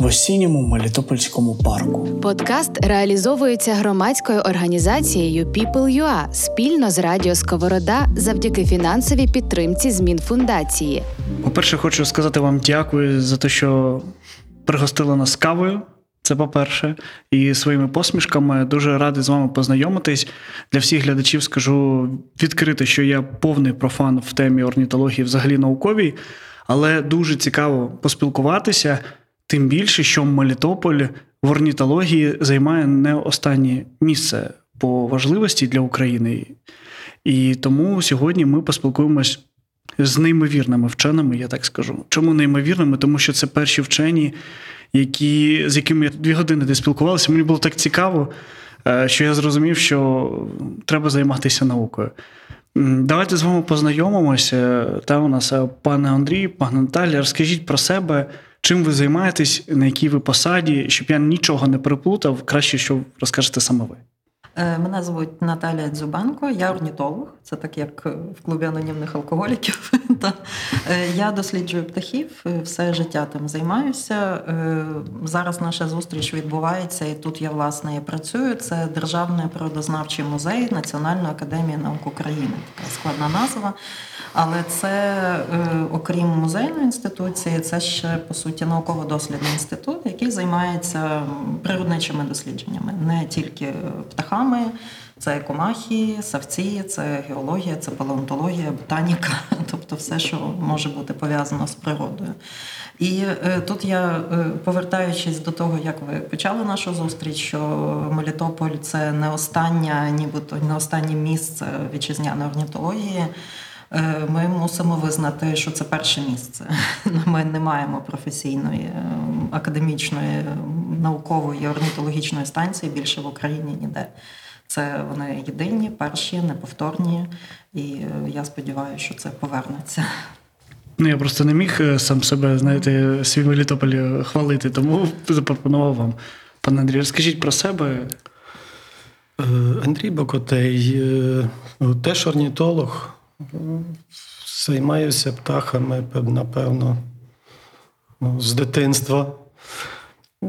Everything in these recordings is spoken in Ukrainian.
в осінньому Мелітопольському парку. Подкаст реалізовується громадською організацією People.ua спільно з Радіо Сковорода завдяки фінансовій підтримці змін фундації. По-перше, хочу сказати вам дякую за те, що пригостили нас кавою. Це по-перше, і своїми посмішками дуже радий з вами познайомитись. Для всіх глядачів скажу відкрито, що я повний профан в темі орнітології, взагалі науковій, але дуже цікаво поспілкуватися. Тим більше, що Мелітополь в орнітології займає не останнє місце по важливості для України. І тому сьогодні ми поспілкуємось з неймовірними вченими, я так скажу. Чому неймовірними? Тому що це перші вчені, які, з якими я дві години де спілкувалися. Мені було так цікаво, е, що я зрозумів, що треба займатися наукою. Давайте з вами познайомимося. Там у нас е, пане Андрій, пане Наталі, розкажіть про себе. Чим ви займаєтесь, на якій ви посаді, щоб я нічого не переплутав, краще, що розкажете саме ви. Е, мене звуть Наталія Дзюбанко, я орнітолог. Це так як в клубі анонімних алкоголіків. Е, я досліджую птахів, е, все життя там займаюся. Зараз наша зустріч відбувається, і тут я власне і працюю. Це Державний природознавчий музей Національної академії наук України. Така складна назва. Але це, окрім музейної інституції, це ще по суті науково-дослідний інститут, який займається природничими дослідженнями, не тільки птахами, це екомахії, савці, це геологія, це палеонтологія, ботаніка, тобто все, що може бути пов'язано з природою. І е, тут я, е, повертаючись до того, як ви почали нашу зустріч, що Мелітополь це не останнє, нібито не останнє місце вітчизняної орнітології. Е, ми мусимо визнати, що це перше місце. Ми не маємо професійної, е, академічної, наукової орнітологічної станції більше в Україні ніде. Це вони єдині, перші, неповторні, і е, я сподіваюся, що це повернеться. Ну, я просто не міг сам себе, знаєте, свій Мелітополь хвалити, тому запропонував вам. Пане Андрій, розкажіть про себе. Андрій Бокотей, теж орнітолог. Займаюся птахами, напевно, з дитинства. Е,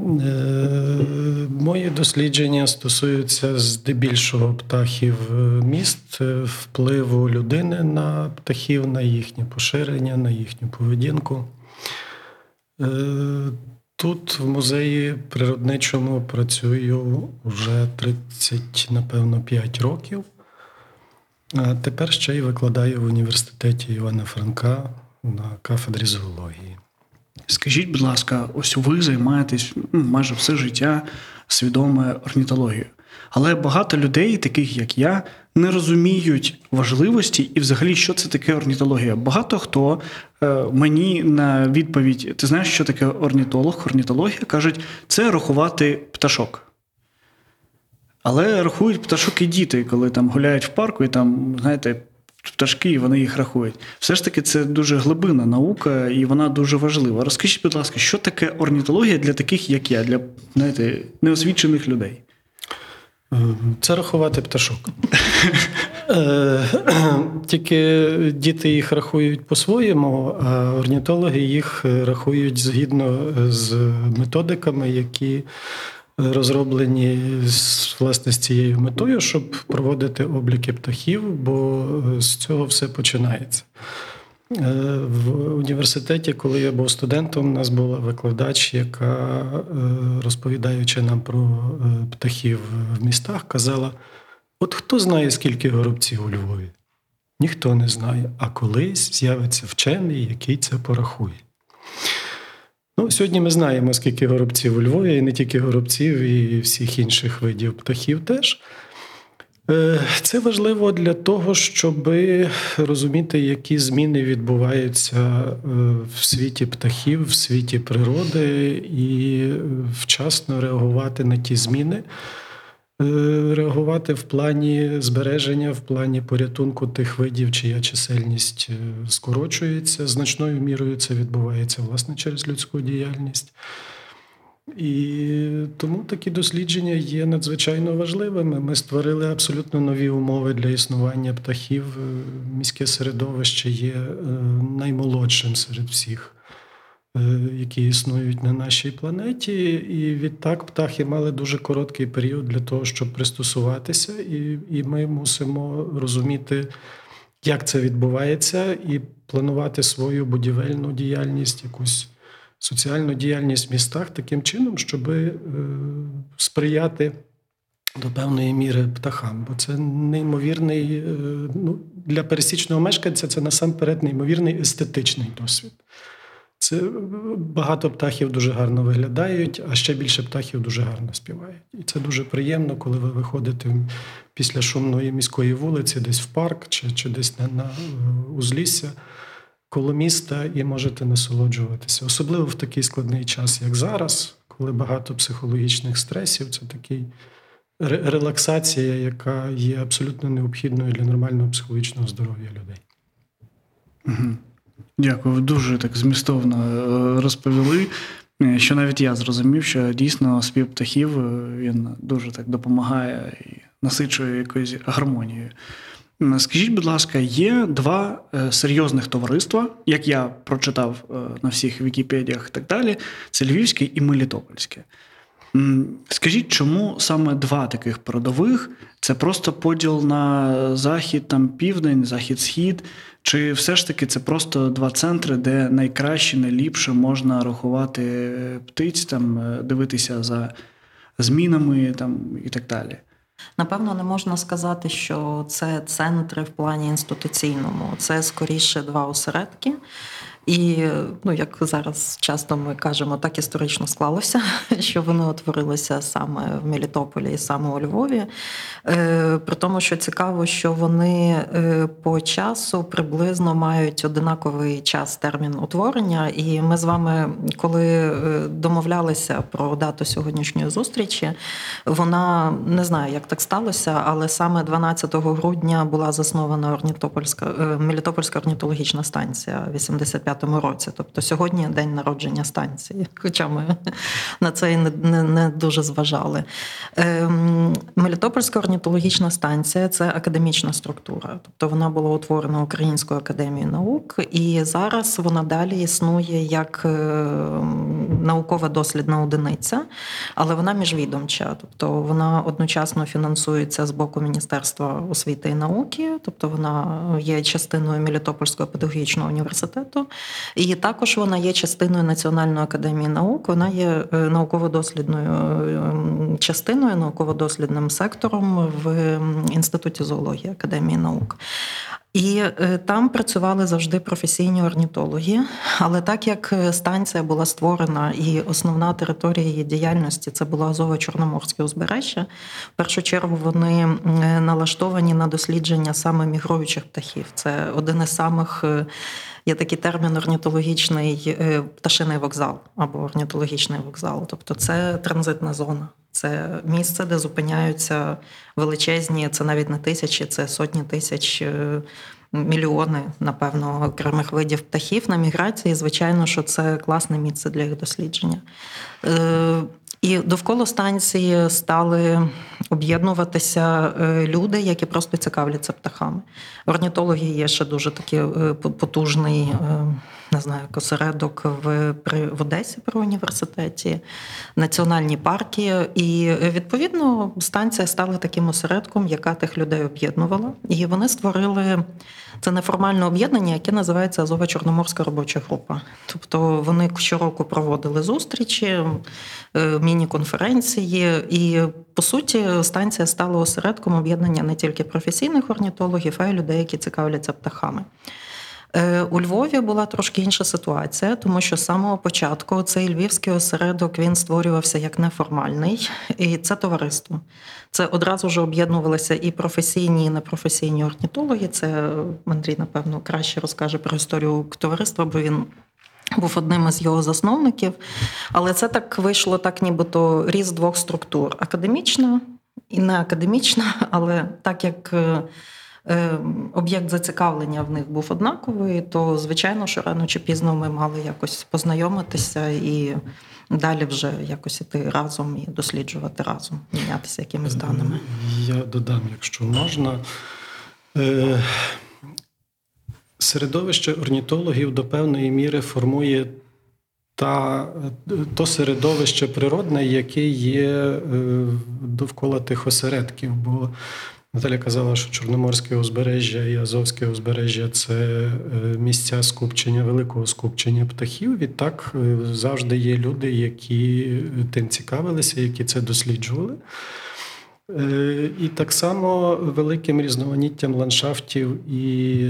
мої дослідження стосуються здебільшого птахів міст, е, впливу людини на птахів, на їхнє поширення, на їхню поведінку. Е, тут в музеї природничому працюю вже 30, напевно, 5 років. Тепер ще й викладаю в університеті Івана Франка на кафедрі зоології. Скажіть, будь ласка, ось ви займаєтесь ну, майже все життя свідоме орнітологією. Але багато людей, таких як я, не розуміють важливості і, взагалі, що це таке орнітологія. Багато хто е, мені на відповідь: ти знаєш, що таке орнітолог? Орнітологія кажуть, це рахувати пташок. Але рахують пташок і діти, коли там гуляють в парку, і там, знаєте, пташки, і вони їх рахують. Все ж таки, це дуже глибинна наука, і вона дуже важлива. Розкажіть, будь ласка, що таке орнітологія для таких, як я, для знаєте, неосвічених людей? Це рахувати пташок. Е, тільки діти їх рахують по-своєму, а орнітологи їх рахують згідно з методиками, які розроблені власне з цією метою, щоб проводити обліки птахів, бо з цього все починається. Е, в університеті, коли я був студентом, у нас була викладач, яка, е, розповідаючи нам про е, птахів в містах, казала: от хто знає, скільки горобців у Львові? Ніхто не знає, а колись з'явиться вчений, який це порахує. Ну, Сьогодні ми знаємо, скільки горобців у Львові, і не тільки горобців, і всіх інших видів птахів теж. Е, це важливо для того, щоб розуміти, які зміни відбуваються е, в світі птахів, в світі природи, і вчасно реагувати на ті зміни. Е, реагувати в плані збереження, в плані порятунку тих видів, чия чисельність е, скорочується. Значною мірою це відбувається власне через людську діяльність. І тому такі дослідження є надзвичайно важливими. Ми створили абсолютно нові умови для існування птахів. Е, Міське середовище є наймолодшим серед всіх, які існують на нашій планеті. І відтак птахи мали дуже короткий період для того, щоб пристосуватися, і, і ми мусимо розуміти. Як це відбувається, і планувати свою будівельну діяльність, якусь соціальну діяльність в містах таким чином, щоб е, сприяти до певної міри птахам. Бо це неймовірний е, ну, для пересічного мешканця це насамперед неймовірний естетичний досвід. Це е, багато птахів дуже гарно виглядають, а ще більше птахів дуже гарно співають. І це дуже приємно, коли ви виходите після шумної міської вулиці, десь в парк чи чи десь на, на узлісся коло міста і можете насолоджуватися. Особливо в такий складний час, як зараз, коли багато психологічних стресів, це такий релаксація, яка є абсолютно необхідною для нормального психологічного здоров'я людей. Угу. Дякую, дуже так змістовно е, розповіли. Е, що навіть я зрозумів, що дійсно спів птахів е, він дуже так допомагає і насичує якоюсь гармонією. Скажіть, будь ласка, є два серйозних товариства, як я прочитав на всіх Вікіпедіях і так далі: це Львівське і Мелітопольське. Скажіть, чому саме два таких передових? Це просто поділ на захід, там південь, захід-схід, чи все ж таки це просто два центри, де найкраще, найліпше можна рахувати птиць, там е, дивитися за змінами там і так далі? Напевно, не можна сказати, що це центри в плані інституційному. Це скоріше два осередки. І ну, як зараз часто ми кажемо, так історично склалося, що вони утворилися саме в Мелітополі і саме у Львові. Е, При тому, що цікаво, що вони е, по часу приблизно мають одинаковий час термін утворення. І ми з вами, коли е, домовлялися про дату сьогоднішньої зустрічі, вона не знаю, як так сталося, але саме 12 грудня була заснована орнітопольська Мелітопольська орнітологічна станція 85 2025 році. Тобто сьогодні день народження станції, хоча ми на це і не, не, не дуже зважали. Ем, Мелітопольська орнітологічна станція це академічна структура, тобто вона була утворена Українською академією наук, і зараз вона далі існує як ем, наукова дослідна одиниця, але вона міжвідомча, тобто вона одночасно фінансується з боку Міністерства освіти і науки, тобто вона є частиною Мелітопольського педагогічного університету, і також вона є частиною Національної академії наук. Вона є е, науково-дослідною е, частиною, науково-дослідним сектором в інституті зоології Академії наук. І е, там працювали завжди професійні орнітологи. Але так як станція була створена і основна територія її діяльності це було Азово-Чорноморське узбережжя, в першу чергу вони налаштовані на дослідження саме мігруючих птахів. Це один із самих Є такий термін орнітологічний е, пташиний вокзал або орнітологічний вокзал. Тобто це транзитна зона, це місце, де зупиняються величезні, це навіть не тисячі, це сотні тисяч. Е, мільйони, напевно, окремих видів птахів на міграції. Звичайно, що це класне місце для їх дослідження. Е, і довкола станції стали об'єднуватися е, люди, які просто цікавляться птахами. Орнітологи є ще дуже такий потужний, знаю, осередок в при в Одесі при університеті, національні парки. І відповідно станція стала таким осередком, яка тих людей об'єднувала. І вони створили це неформальне об'єднання, яке називається Азова Чорноморська робоча група. Тобто вони щороку проводили зустрічі, міні-конференції, і по суті станція стала осередком об'єднання не тільки професійних орнітологів, а й людей, які цікавляться птахами. Е, у Львові була трошки інша ситуація, тому що з самого початку цей львівський осередок він створювався як неформальний, і це товариство. Це одразу ж об'єднувалися і професійні, і непрофесійні орнітологи. Це Андрій, напевно, краще розкаже про історію товариства, бо він був одним із його засновників. Але це так вийшло, так нібито різ двох структур: академічна і не академічна, але так як об'єкт зацікавлення в них був однаковий, то звичайно, що рано чи пізно ми мали якось познайомитися і далі вже якось іти разом і досліджувати разом, мінятися якимись даними. Я додам, якщо можна. Середовище орнітологів до певної міри формує та то середовище природне, яке є е, довкола тих осередків. Бо Наталя казала, що Чорноморське узбережжя і Азовське узбережжя це е, місця скупчення, великого скупчення птахів. Відтак е, завжди є люди, які тим цікавилися, які це досліджували. Е, і так само великим різноманіттям ландшафтів і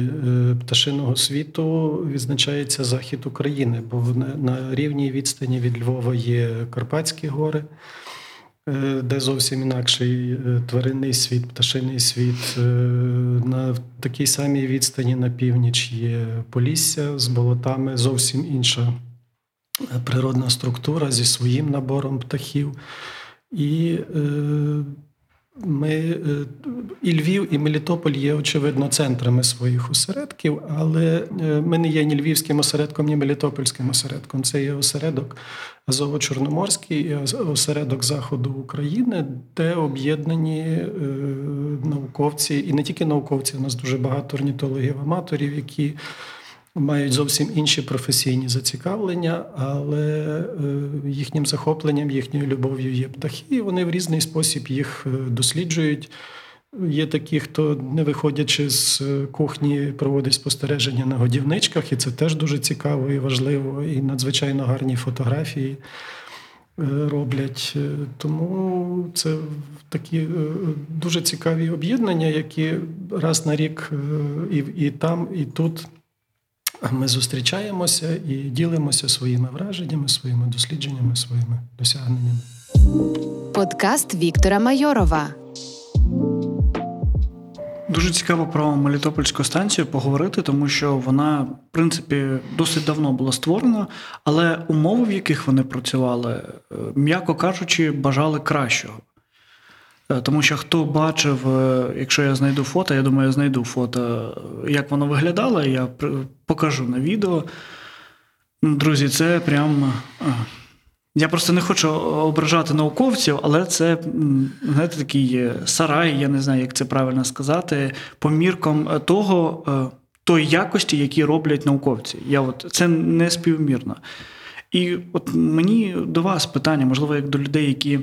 пташиного світу відзначається захід України, бо на рівній відстані від Львова є Карпатські гори, де зовсім інакший тваринний світ, пташиний світ. На такій самій відстані на північ є Полісся з болотами, зовсім інша природна структура зі своїм набором птахів. І ми е, і Львів, і Мелітополь є, очевидно, центрами своїх осередків, але е, ми не є ні львівським осередком, ні Мелітопольським осередком. Це є осередок Азово-Чорноморський і осередок Заходу України, де об'єднані е, науковці, і не тільки науковці, у нас дуже багато орнітологів-аматорів, які мають зовсім інші професійні зацікавлення, але е, їхнім захопленням, їхньою любов'ю є птахи. і Вони в різний спосіб їх е, досліджують. Є такі, хто, не виходячи з е, кухні, проводить спостереження на годівничках, і це теж дуже цікаво і важливо, і надзвичайно гарні фотографії роблять. Тому це такі дуже цікаві об'єднання, які раз на рік і, і там, і тут. Ми зустрічаємося і ділимося своїми враженнями, своїми дослідженнями, своїми досягненнями. Подкаст Віктора Майорова. Дуже цікаво про Мелітопольську станцію поговорити, тому що вона, в принципі, досить давно була створена, але умови, в яких вони працювали, е, м'яко кажучи, бажали кращого. Е, тому що хто бачив, е, якщо я знайду фото, я думаю, я знайду фото, як воно виглядало, я покажу на відео. Друзі, це прям. Е, я просто не хочу ображати науковців, але це знаєте, такий сарай, я не знаю, як це правильно сказати, по міркам того, тої якості, які роблять науковці. Я от, Це не співмірно. І от мені до вас питання, можливо, як до людей, які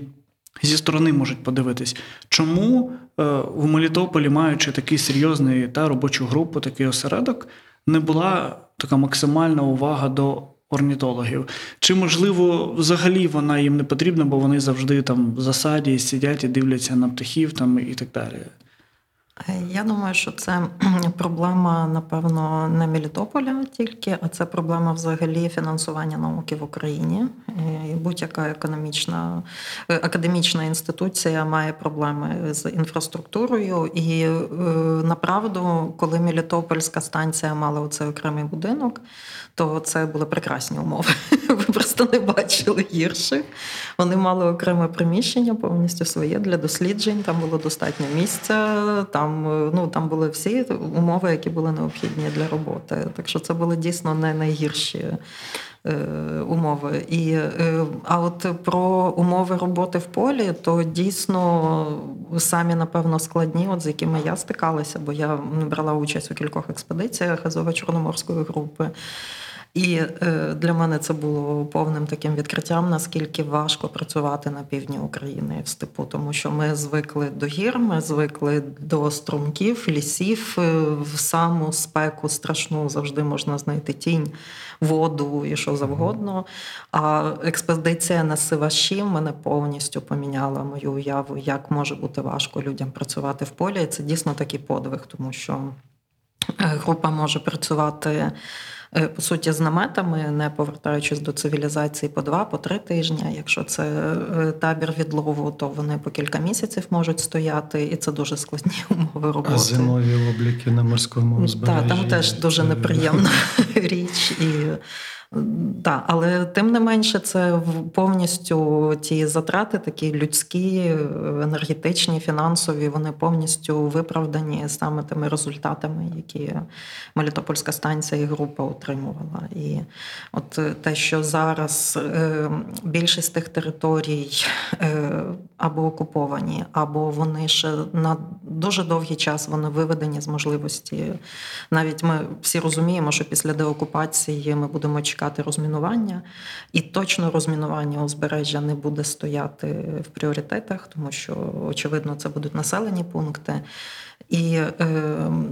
зі сторони можуть подивитись, чому е, в Мелітополі, маючи такий серйозний та робочу групу, такий осередок, не була така максимальна увага до орнітологів. Чи, можливо, взагалі вона їм не потрібна, бо вони завжди там в засаді сидять і дивляться на птахів там і так далі. Е, я думаю, що це проблема, напевно, не Мелітополя тільки, а це проблема взагалі фінансування науки в Україні. І Будь-яка економічна е, академічна інституція має проблеми з інфраструктурою. І е, направду, коли Мелітопольська станція мала оцей окремий будинок, то це були прекрасні умови. Ви просто не бачили гірших. Вони мали окреме приміщення, повністю своє для досліджень. Там було достатньо місця. Там там ну там були всі умови, які були необхідні для роботи. Так що це були дійсно не найгірші. Е, умови. І, е, А от про умови роботи в полі, то дійсно самі, напевно, складні, от з якими я стикалася, бо я брала участь у кількох експедиціях Азово-Чорноморської групи. І е, для мене це було повним таким відкриттям, наскільки важко працювати на півдні України в степу, тому що ми звикли до гір, ми звикли до струмків, лісів, е, в саму спеку страшну завжди можна знайти тінь, воду і що завгодно. А експедиція на Сиваші мене повністю поміняла мою уяву, як може бути важко людям працювати в полі. І Це дійсно такий подвиг, тому що е, група може працювати. Е, по суті з наметами, не повертаючись до цивілізації по два, по три тижні. Якщо це е, табір відлову, то вони по кілька місяців можуть стояти, і це дуже складні умови роботи. А зимові обліки на морському узбережжі. Так, там теж дуже неприємна річ. І Так, але тим не менше, це повністю ті затрати, такі людські, енергетичні, фінансові, вони повністю виправдані саме тими результатами, які Мелітопольська станція і група отримувала. І от те, що зараз е, більшість тих територій е, або окуповані, або вони ще на дуже довгий час вони виведені з можливості. Навіть ми всі розуміємо, що після деокупації ми будемо чекати розмінування, і точно розмінування узбережжя не буде стояти в пріоритетах, тому що очевидно це будуть населені пункти. І е,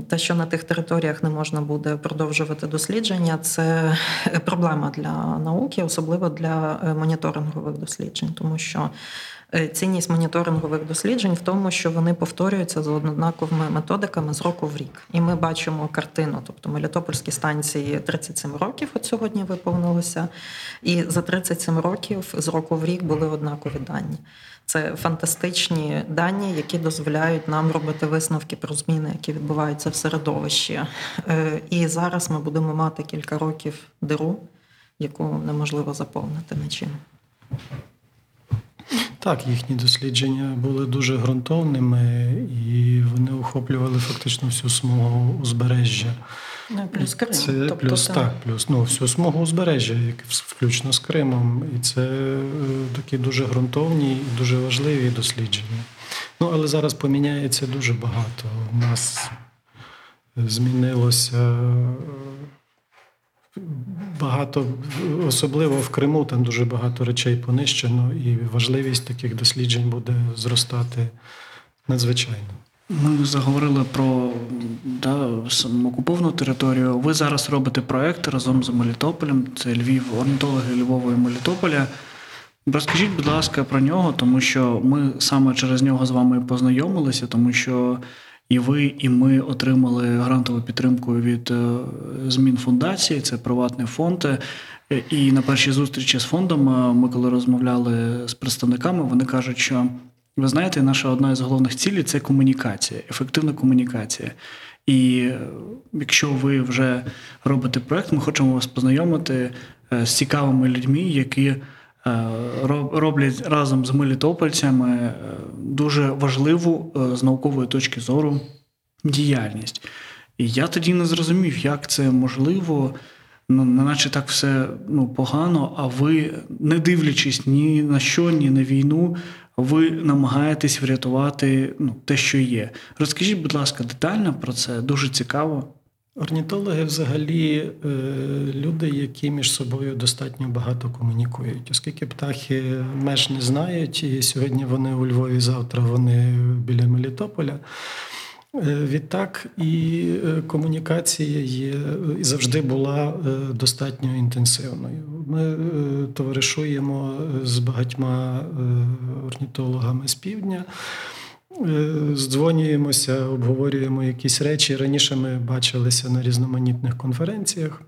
те, що на тих територіях не можна буде продовжувати дослідження, це проблема для науки, особливо для е, моніторингових досліджень, тому що Е, цінність моніторингових досліджень в тому, що вони повторюються за однаковими методиками з року в рік. І ми бачимо картину. Тобто Мелітопольські станції 37 років от сьогодні виповнилося, і за 37 років з року в рік були однакові дані. Це фантастичні дані, які дозволяють нам робити висновки про зміни, які відбуваються в середовищі. Е, і зараз ми будемо мати кілька років диру, яку неможливо заповнити нічим. Так, їхні дослідження були дуже ґрунтовними і вони охоплювали фактично всю смугу узбережжя. Ну, плюс Крим. Це тобто, плюс так, плюс ну, всю смугу узбережжя, включно з Кримом. І це е, такі дуже ґрунтовні і дуже важливі дослідження. Ну, але зараз поміняється дуже багато. У нас змінилося е, багато, особливо в Криму, там дуже багато речей понищено, і важливість таких досліджень буде зростати надзвичайно. Ми заговорили про да, окуповану територію. Ви зараз робите проект разом з Мелітополем. Це Львів, орнітологи Львова і Мелітополя. Розкажіть, будь ласка, про нього, тому що ми саме через нього з вами познайомилися, тому що і ви, і ми отримали грантову підтримку від е, змін фундації, це приватний фонд. Е, і на першій зустрічі з фондом е, ми, коли розмовляли з представниками, вони кажуть, що ви знаєте, наша одна із головних цілей це комунікація, ефективна комунікація. І якщо ви вже робите проект, ми хочемо вас познайомити з цікавими людьми, які роблять разом з мелітопольцями дуже важливу з наукової точки зору діяльність. І я тоді не зрозумів, як це можливо, ну, наче так все ну, погано, а ви, не дивлячись ні на що, ні на війну, ви намагаєтесь врятувати ну, те, що є. Розкажіть, будь ласка, детально про це дуже цікаво. Орнітологи взагалі е, люди, які між собою достатньо багато комунікують, оскільки птахи меж не знають, і сьогодні вони у Львові, завтра вони біля Мелітополя. Е, відтак і е, комунікація є і завжди була достатньо інтенсивною. Ми товаришуємо з багатьма орнітологами з півдня. Е, здзвонюємося, обговорюємо якісь речі. Раніше ми бачилися на різноманітних конференціях.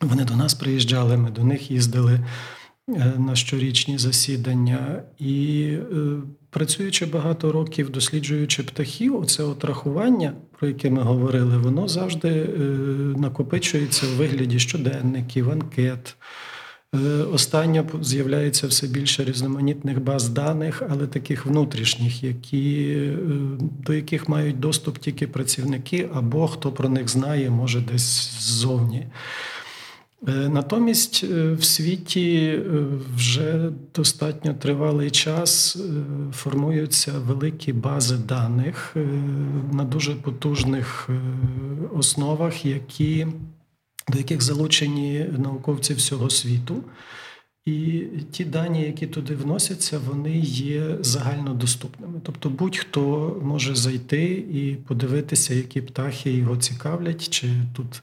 Вони до нас приїжджали, ми до них їздили е, на щорічні засідання. І е, працюючи багато років, досліджуючи птахів, оце от рахування, про яке ми говорили, воно завжди накопичується в вигляді щоденників, анкет. Е, останньо з'являється все більше різноманітних баз даних, але таких внутрішніх, які, е, до яких мають доступ тільки працівники, або хто про них знає, може десь ззовні. Е, натомість в світі вже достатньо тривалий час формуються великі бази даних на дуже потужних основах, які до яких залучені науковці всього світу. І ті дані, які туди вносяться, вони є загальнодоступними. Тобто будь-хто може зайти і подивитися, які птахи його цікавлять, чи тут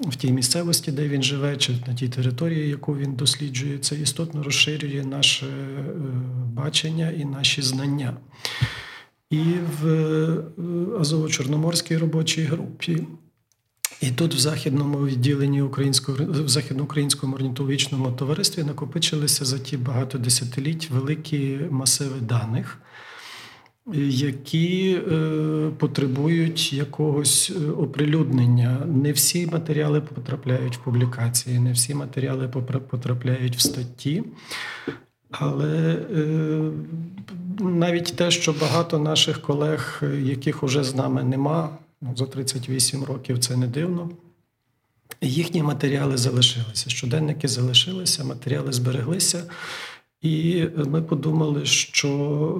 в тій місцевості, де він живе, чи на тій території, яку він досліджує, це істотно розширює наше е, бачення і наші знання. І в е, Азово-Чорноморській робочій групі і тут, в західному відділенні українського в західноукраїнському орнітологічному товаристві накопичилися за ті багато десятиліть великі масиви даних. які е, потребують якогось е, оприлюднення. Не всі матеріали потрапляють в публікації, не всі матеріали потрапляють в статті. Але е, навіть те, що багато наших колег, яких уже з нами нема, за 38 років це не дивно. Їхні матеріали залишилися. Щоденники залишилися, матеріали збереглися. І ми подумали, що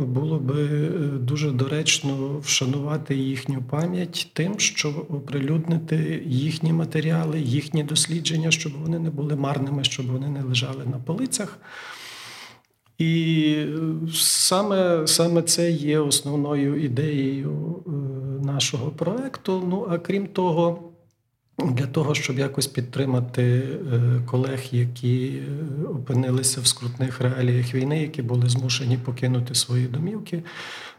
було би е, дуже доречно вшанувати їхню пам'ять тим, що оприлюднити їхні матеріали, їхні дослідження, щоб вони не були марними, щоб вони не лежали на полицях. І е, саме саме це є основною ідеєю е, нашого проекту. Ну а крім того, для того, щоб якось підтримати е, колег, які опинилися в скрутних реаліях війни, які були змушені покинути свої домівки,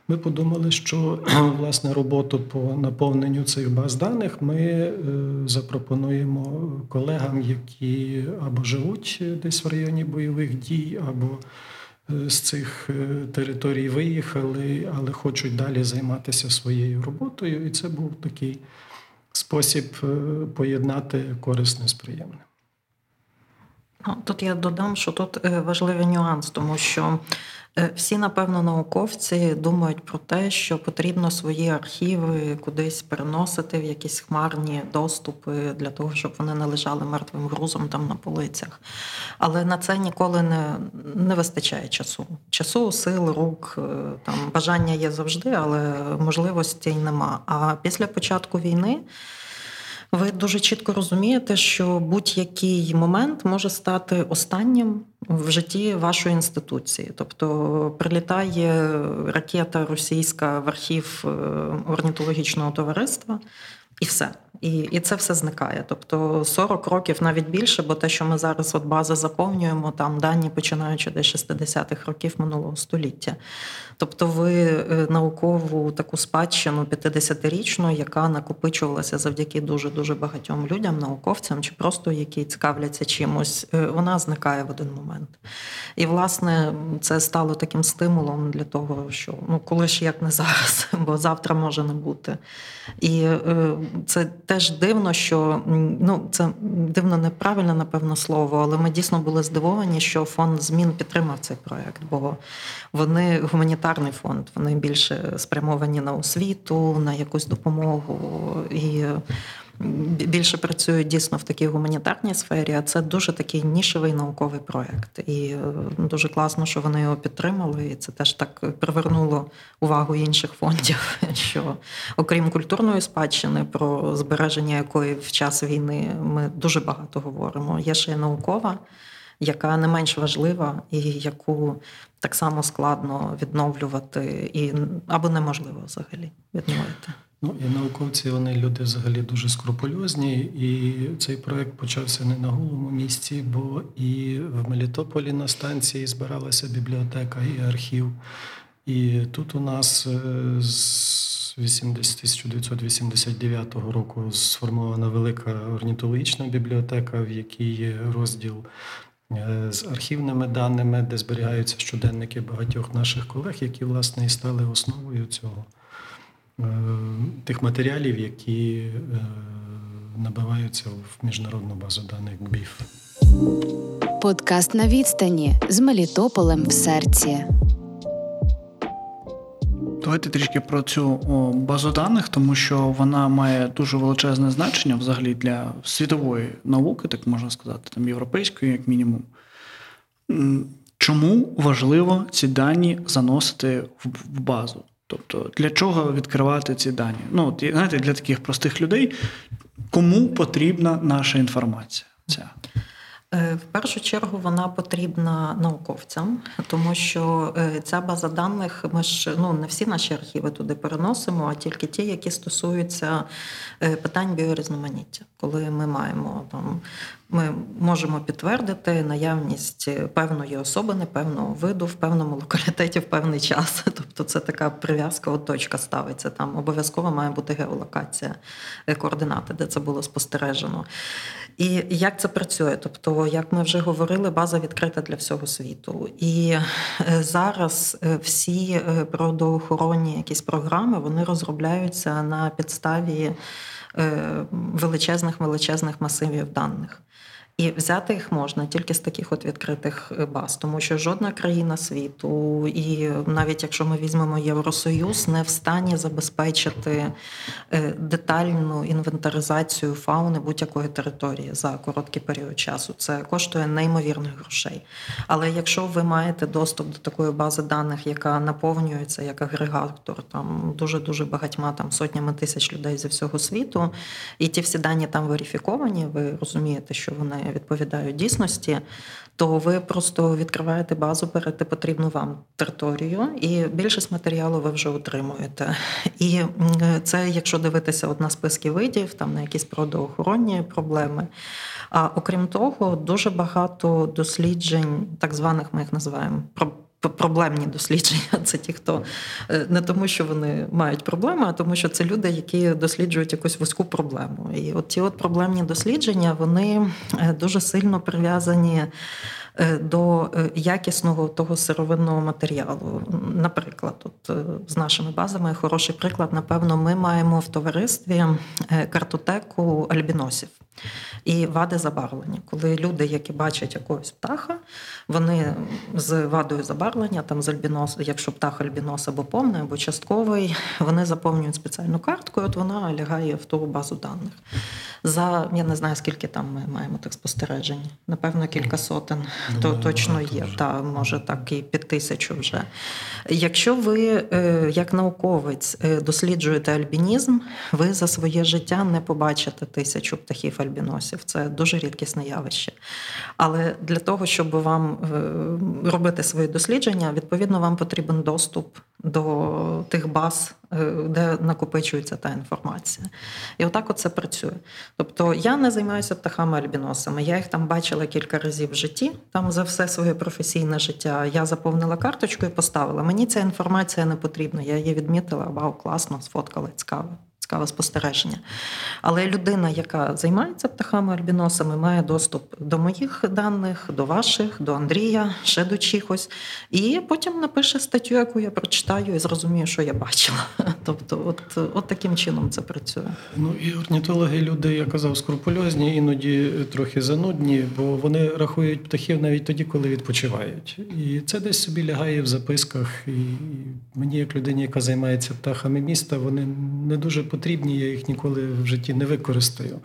ми подумали, що власне роботу по наповненню цих баз даних ми запропонуємо колегам, які або живуть десь в районі бойових дій, або з цих е, територій виїхали, але хочуть далі займатися своєю роботою. І це був такий спосіб е, поєднати корисне з приємним. Ну, тут я додам, що тут е, важливий нюанс, тому що Е, всі, напевно, науковці думають про те, що потрібно свої архіви кудись переносити в якісь хмарні доступи для того, щоб вони не лежали мертвим грузом там на полицях. Але на це ніколи не не вистачає часу. Часу, сил, рук, е, там бажання є завжди, але можливості нема. А після початку війни. Ви дуже чітко розумієте, що будь-який момент може стати останнім в житті вашої інституції. Тобто прилітає ракета російська в архів е, орнітологічного товариства, і все. І і це все зникає. Тобто 40 років навіть більше, бо те, що ми зараз от бази заповнюємо, там дані починаючи десь 60-х років минулого століття. Тобто, ви е, наукову таку спадщину 50-річну, яка накопичувалася завдяки дуже дуже багатьом людям, науковцям, чи просто які цікавляться чимось, е, вона зникає в один момент. І власне це стало таким стимулом для того, що ну коли ж як не зараз, бо завтра може не бути. І е, це теж дивно, що ну це дивно неправильне, напевно, слово, але ми дійсно були здивовані, що фонд змін підтримав цей проект, бо вони гуманітарний фонд, вони більше спрямовані на освіту, на якусь допомогу і більше працюють дійсно в такій гуманітарній сфері, а це дуже такий нішевий науковий проект. І е, дуже класно, що вони його підтримали. І це теж так привернуло увагу інших фондів. Що окрім культурної спадщини, про збереження якої в час війни ми дуже багато говоримо. Є ще й наукова. Яка не менш важлива, і яку так само складно відновлювати, і або неможливо взагалі відновити. Ну і науковці вони люди взагалі дуже скрупульозні, і цей проект почався не на голому місці, бо і в Мелітополі на станції збиралася бібліотека і архів. І тут у нас е, з 1989 року сформована велика орнітологічна бібліотека, в якій є розділ з архівними даними, де зберігаються щоденники багатьох наших колег, які власне і стали основою цього. Е, тих матеріалів, які е, набиваються в міжнародну базу даних БІФ. Подкаст на відстані з Мелітополем в серці. Давайте трішки про цю базу даних, тому що вона має дуже величезне значення взагалі для світової науки, так можна сказати, там європейської, як мінімум. Чому важливо ці дані заносити в базу? Тобто, для чого відкривати ці дані? Ну, от, знаєте, для таких простих людей, кому потрібна наша інформація? Ця? Е, в першу чергу вона потрібна науковцям, тому що е, ця база даних, ми ж ну не всі наші архіви туди переносимо, а тільки ті, які стосуються е, питань біорізноманіття, коли ми маємо там ми можемо підтвердити наявність певної особини, певного виду в певному локалітеті в певний час. Тобто це така прив'язка, от точка ставиться. Там обов'язково має бути геолокація, координати, де це було спостережено. І як це працює? Тобто, як ми вже говорили, база відкрита для всього світу. І е, зараз е, всі е, природоохоронні якісь програми вони розробляються на підставі величезних величезних масивів даних. І взяти їх можна тільки з таких от відкритих е, баз, тому що жодна країна світу, і навіть якщо ми візьмемо Євросоюз, не в стані забезпечити е, детальну інвентаризацію фауни будь-якої території за короткий період часу. Це коштує неймовірних грошей. Але якщо ви маєте доступ до такої бази даних, яка наповнюється як агрегатор, там дуже дуже багатьма там сотнями тисяч людей зі всього світу, і ті всі дані там верифіковані, ви розумієте, що вони відповідають дійсності, то ви просто відкриваєте базу, берете потрібну вам територію, і більшість матеріалу ви вже отримуєте. І це, якщо дивитися от на списки видів, там на якісь природоохоронні проблеми. А окрім того, дуже багато досліджень, так званих ми їх називаємо проблемні дослідження. Це ті, хто е, не тому, що вони мають проблеми, а тому, що це люди, які досліджують якусь вузьку проблему. І от ті от проблемні дослідження вони е, дуже сильно прив'язані. Е, до якісного того сировинного матеріалу. Наприклад, от з нашими базами хороший приклад, напевно, ми маємо в товаристві картотеку альбіносів і вади забарвлення. Коли люди, які бачать якогось птаха, вони з вадою забарвлення, там з альбінос, якщо птах альбінос або повний, або частковий, вони заповнюють спеціальну картку, і от вона лягає в ту базу даних. За я не знаю, скільки там ми маємо тих спостережень. Напевно, кілька сотень, Думаю, то точно є. Та може так і під тисячу вже. Якщо ви, е, як науковець, е, досліджуєте альбінізм, ви за своє життя не побачите тисячу птахів альбіносів. Це дуже рідкісне явище. Але для того, щоб вам е, робити свої дослідження, відповідно, вам потрібен доступ до тих баз, е, де накопичується та інформація. І отак от це працює. Тобто я не займаюся птахами-альбіносами. Я їх там бачила кілька разів в житті. Там за все своє професійне життя я заповнила карточку і поставила. Мені ця інформація не потрібна. Я її відмітила, вау, класно, сфоткала, цікаво цікаве спостереження. Але людина, яка займається птахами-альбіносами, має доступ до моїх даних, до ваших, до Андрія, ще до чихось, і потім напише статтю, яку я прочитаю, і зрозумію, що я бачила. Тобто, от от таким чином це працює. Ну і орнітологи, люди, я казав, скрупульозні, іноді трохи занудні, бо вони рахують птахів навіть тоді, коли відпочивають. І це десь собі лягає в записках. І мені, як людині, яка займається птахами міста, вони не дуже потрібні, я їх ніколи в житті не використаю.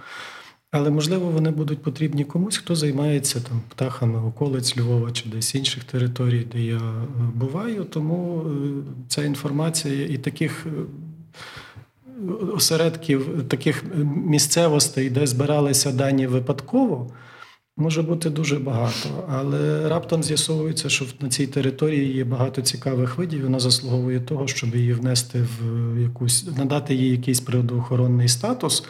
Але, можливо, вони будуть потрібні комусь, хто займається там птахами околиць Львова чи десь інших територій, де я е, буваю. Тому е, ця інформація і таких е, осередків, таких місцевостей, де збиралися дані випадково. Може бути дуже багато, але раптом з'ясовується, що на цій території є багато цікавих видів. Вона заслуговує того, щоб її внести в якусь надати їй якийсь природоохоронний статус.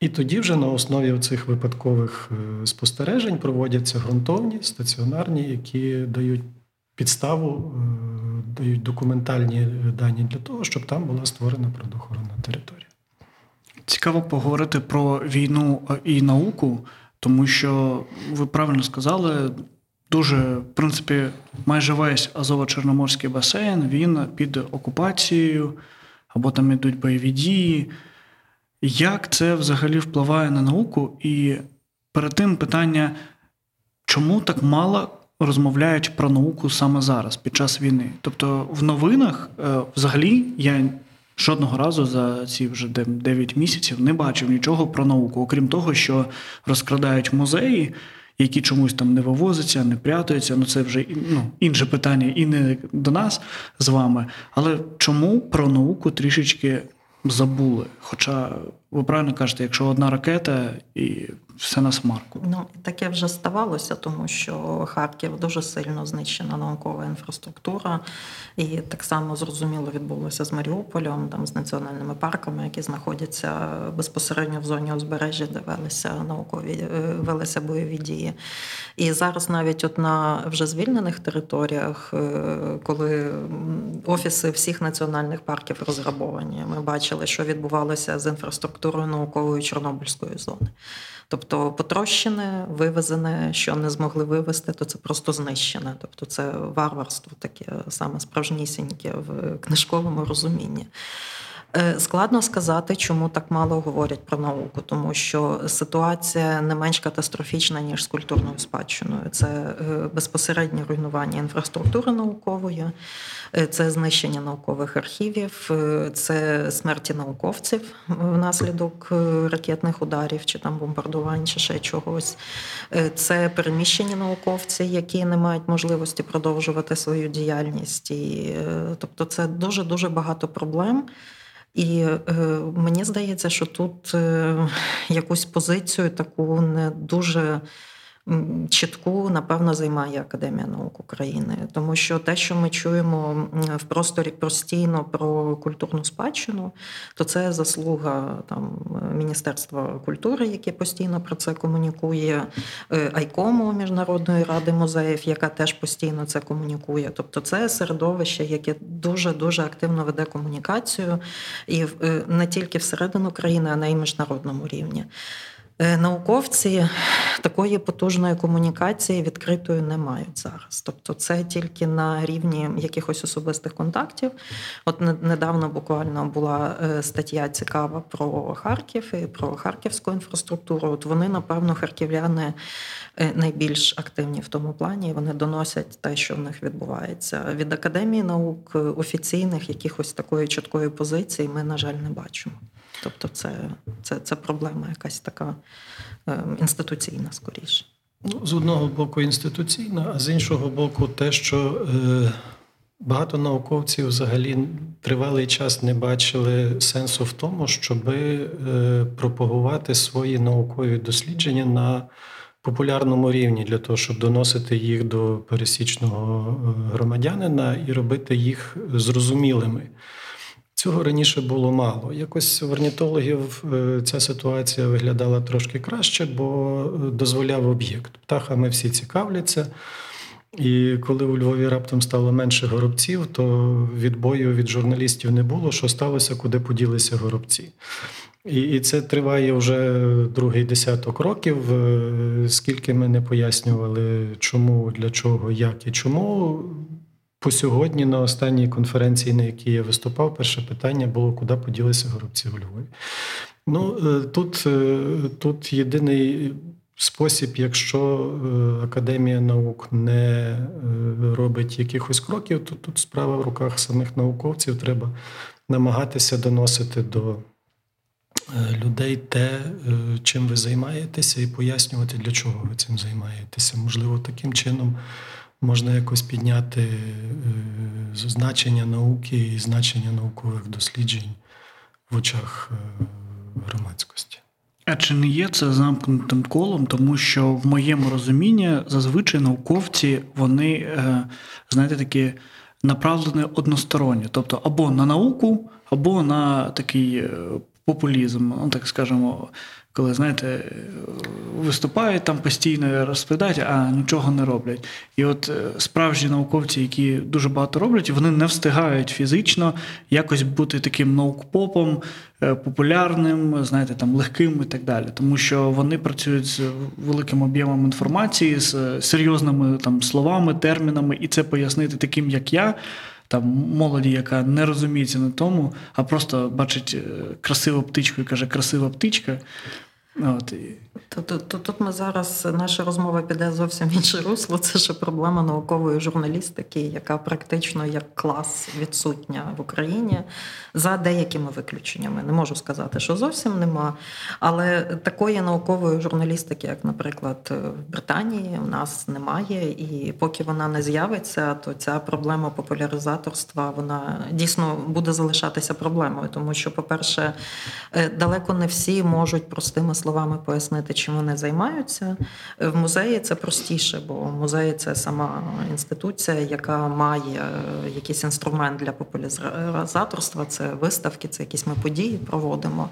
І тоді вже на основі цих випадкових е, спостережень проводяться ґрунтовні, стаціонарні, які дають підставу, е, дають документальні дані для того, щоб там була створена природоохоронна територія. Цікаво поговорити про війну і науку. Тому що ви правильно сказали, дуже, в принципі, майже весь Азово-Чорноморський басейн він під окупацією, або там ідуть бойові дії. Як це взагалі впливає на науку? І перед тим питання, чому так мало розмовляють про науку саме зараз, під час війни? Тобто в новинах е, взагалі я Жодного разу за ці вже 9 місяців не бачив нічого про науку, окрім того, що розкрадають музеї, які чомусь там не вивозяться, не прятуються. Ну це вже ну, інше питання і не до нас з вами. Але чому про науку трішечки забули? Хоча ви правильно кажете, якщо одна ракета і все на смарку. Ну таке вже ставалося, тому що Харків дуже сильно знищена наукова інфраструктура, і так само зрозуміло відбулося з Маріуполем, там з національними парками, які знаходяться безпосередньо в зоні узбережжя, де велися наукові е, велися бойові дії. І зараз навіть от на вже звільнених територіях, е, коли офіси всіх національних парків розграбовані, ми бачили, що відбувалося з інфраструктурою інфраструктурою наукової Чорнобильської зони. Тобто потрощене, вивезене, що не змогли вивезти, то це просто знищене. Тобто це варварство таке саме справжнісіньке в книжковому розумінні. Е, складно сказати, чому так мало говорять про науку, тому що ситуація не менш катастрофічна ніж з культурною спадщиною. Це е, безпосереднє руйнування інфраструктури наукової, е, це знищення наукових архівів, це смерті науковців внаслідок ракетних ударів чи там бомбардувань, чи ще чогось. Це переміщені науковці, які не мають можливості продовжувати свою діяльність. І, Тобто, це дуже дуже багато проблем. І е, мені здається, що тут е, якусь позицію таку не дуже чітку, напевно, займає Академія наук України, тому що те, що ми чуємо в просторі постійно про культурну спадщину, то це заслуга там Міністерства культури, яке постійно про це комунікує, е, Айкому Міжнародної ради музеїв, яка теж постійно це комунікує. Тобто, це середовище, яке дуже дуже активно веде комунікацію, і е, не тільки всередину країни, а й міжнародному рівні. Е, науковці такої потужної комунікації відкритої не мають зараз. Тобто, це тільки на рівні якихось особистих контактів. От недавно буквально була е, стаття цікава про Харків і про харківську інфраструктуру. От вони, напевно, харків'яни е, найбільш активні в тому плані. Вони доносять те, що в них відбувається. Від академії наук офіційних якихось такої чіткої позиції ми, на жаль, не бачимо. Тобто, це це, це проблема якась така е, інституційна скоріше. Ну, з одного боку, інституційна, а з іншого боку, те, що е, багато науковців взагалі тривалий час не бачили сенсу в тому, щоб е, пропагувати свої наукові дослідження на популярному рівні для того, щоб доносити їх до пересічного громадянина і робити їх зрозумілими. Цього раніше було мало. Якось в орнітологів е, ця ситуація виглядала трошки краще, бо е, дозволяв об'єкт. Птахами всі цікавляться. І коли у Львові раптом стало менше горобців, то відбою від журналістів не було, що сталося, куди поділися горобці. І і це триває вже другий десяток років. Е, скільки ми не пояснювали, чому, для чого, як і чому. По сьогодні на останній конференції, на якій я виступав, перше питання було, куди поділися горобці у Львові. Ну е, тут, е, тут єдиний спосіб, якщо е, Академія наук не робить якихось кроків, то тут справа в руках самих науковців треба намагатися доносити до людей те, чим ви займаєтеся, і пояснювати, для чого ви цим займаєтеся. Можливо, таким чином можна якось підняти е, значення науки і значення наукових досліджень в очах е, громадськості. А чи не є це замкнутим колом, тому що в моєму розумінні зазвичай науковці вони, е, знаєте, такі направлені односторонньо, тобто або на науку, або на такий популізм, ну так скажемо, коли, знаєте, виступають там постійно розповідають, а нічого не роблять. І от е, справжні науковці, які дуже багато роблять, вони не встигають фізично якось бути таким наукпопом, е, популярним, знаєте, там легким і так далі. Тому що вони працюють з великим об'ємом інформації, з серйозними там словами, термінами, і це пояснити таким, як я там молоді, яка не розуміється на тому, а просто бачить е, красиву птичку і каже, красива птичка. От, і... Тут, тут, тут ми зараз наша розмова піде зовсім в інше русло. Це ж проблема наукової журналістики, яка практично як клас відсутня в Україні за деякими виключеннями. Не можу сказати, що зовсім нема. Але такої наукової журналістики, як, наприклад, в Британії, у нас немає. І поки вона не з'явиться, то ця проблема популяризаторства вона дійсно буде залишатися проблемою, тому що, по-перше, е, далеко не всі можуть простими словами пояснити, чим вони займаються. В музеї це простіше, бо музей це сама інституція, яка має е, якийсь інструмент для популяризаторства. Це виставки, це якісь ми події проводимо.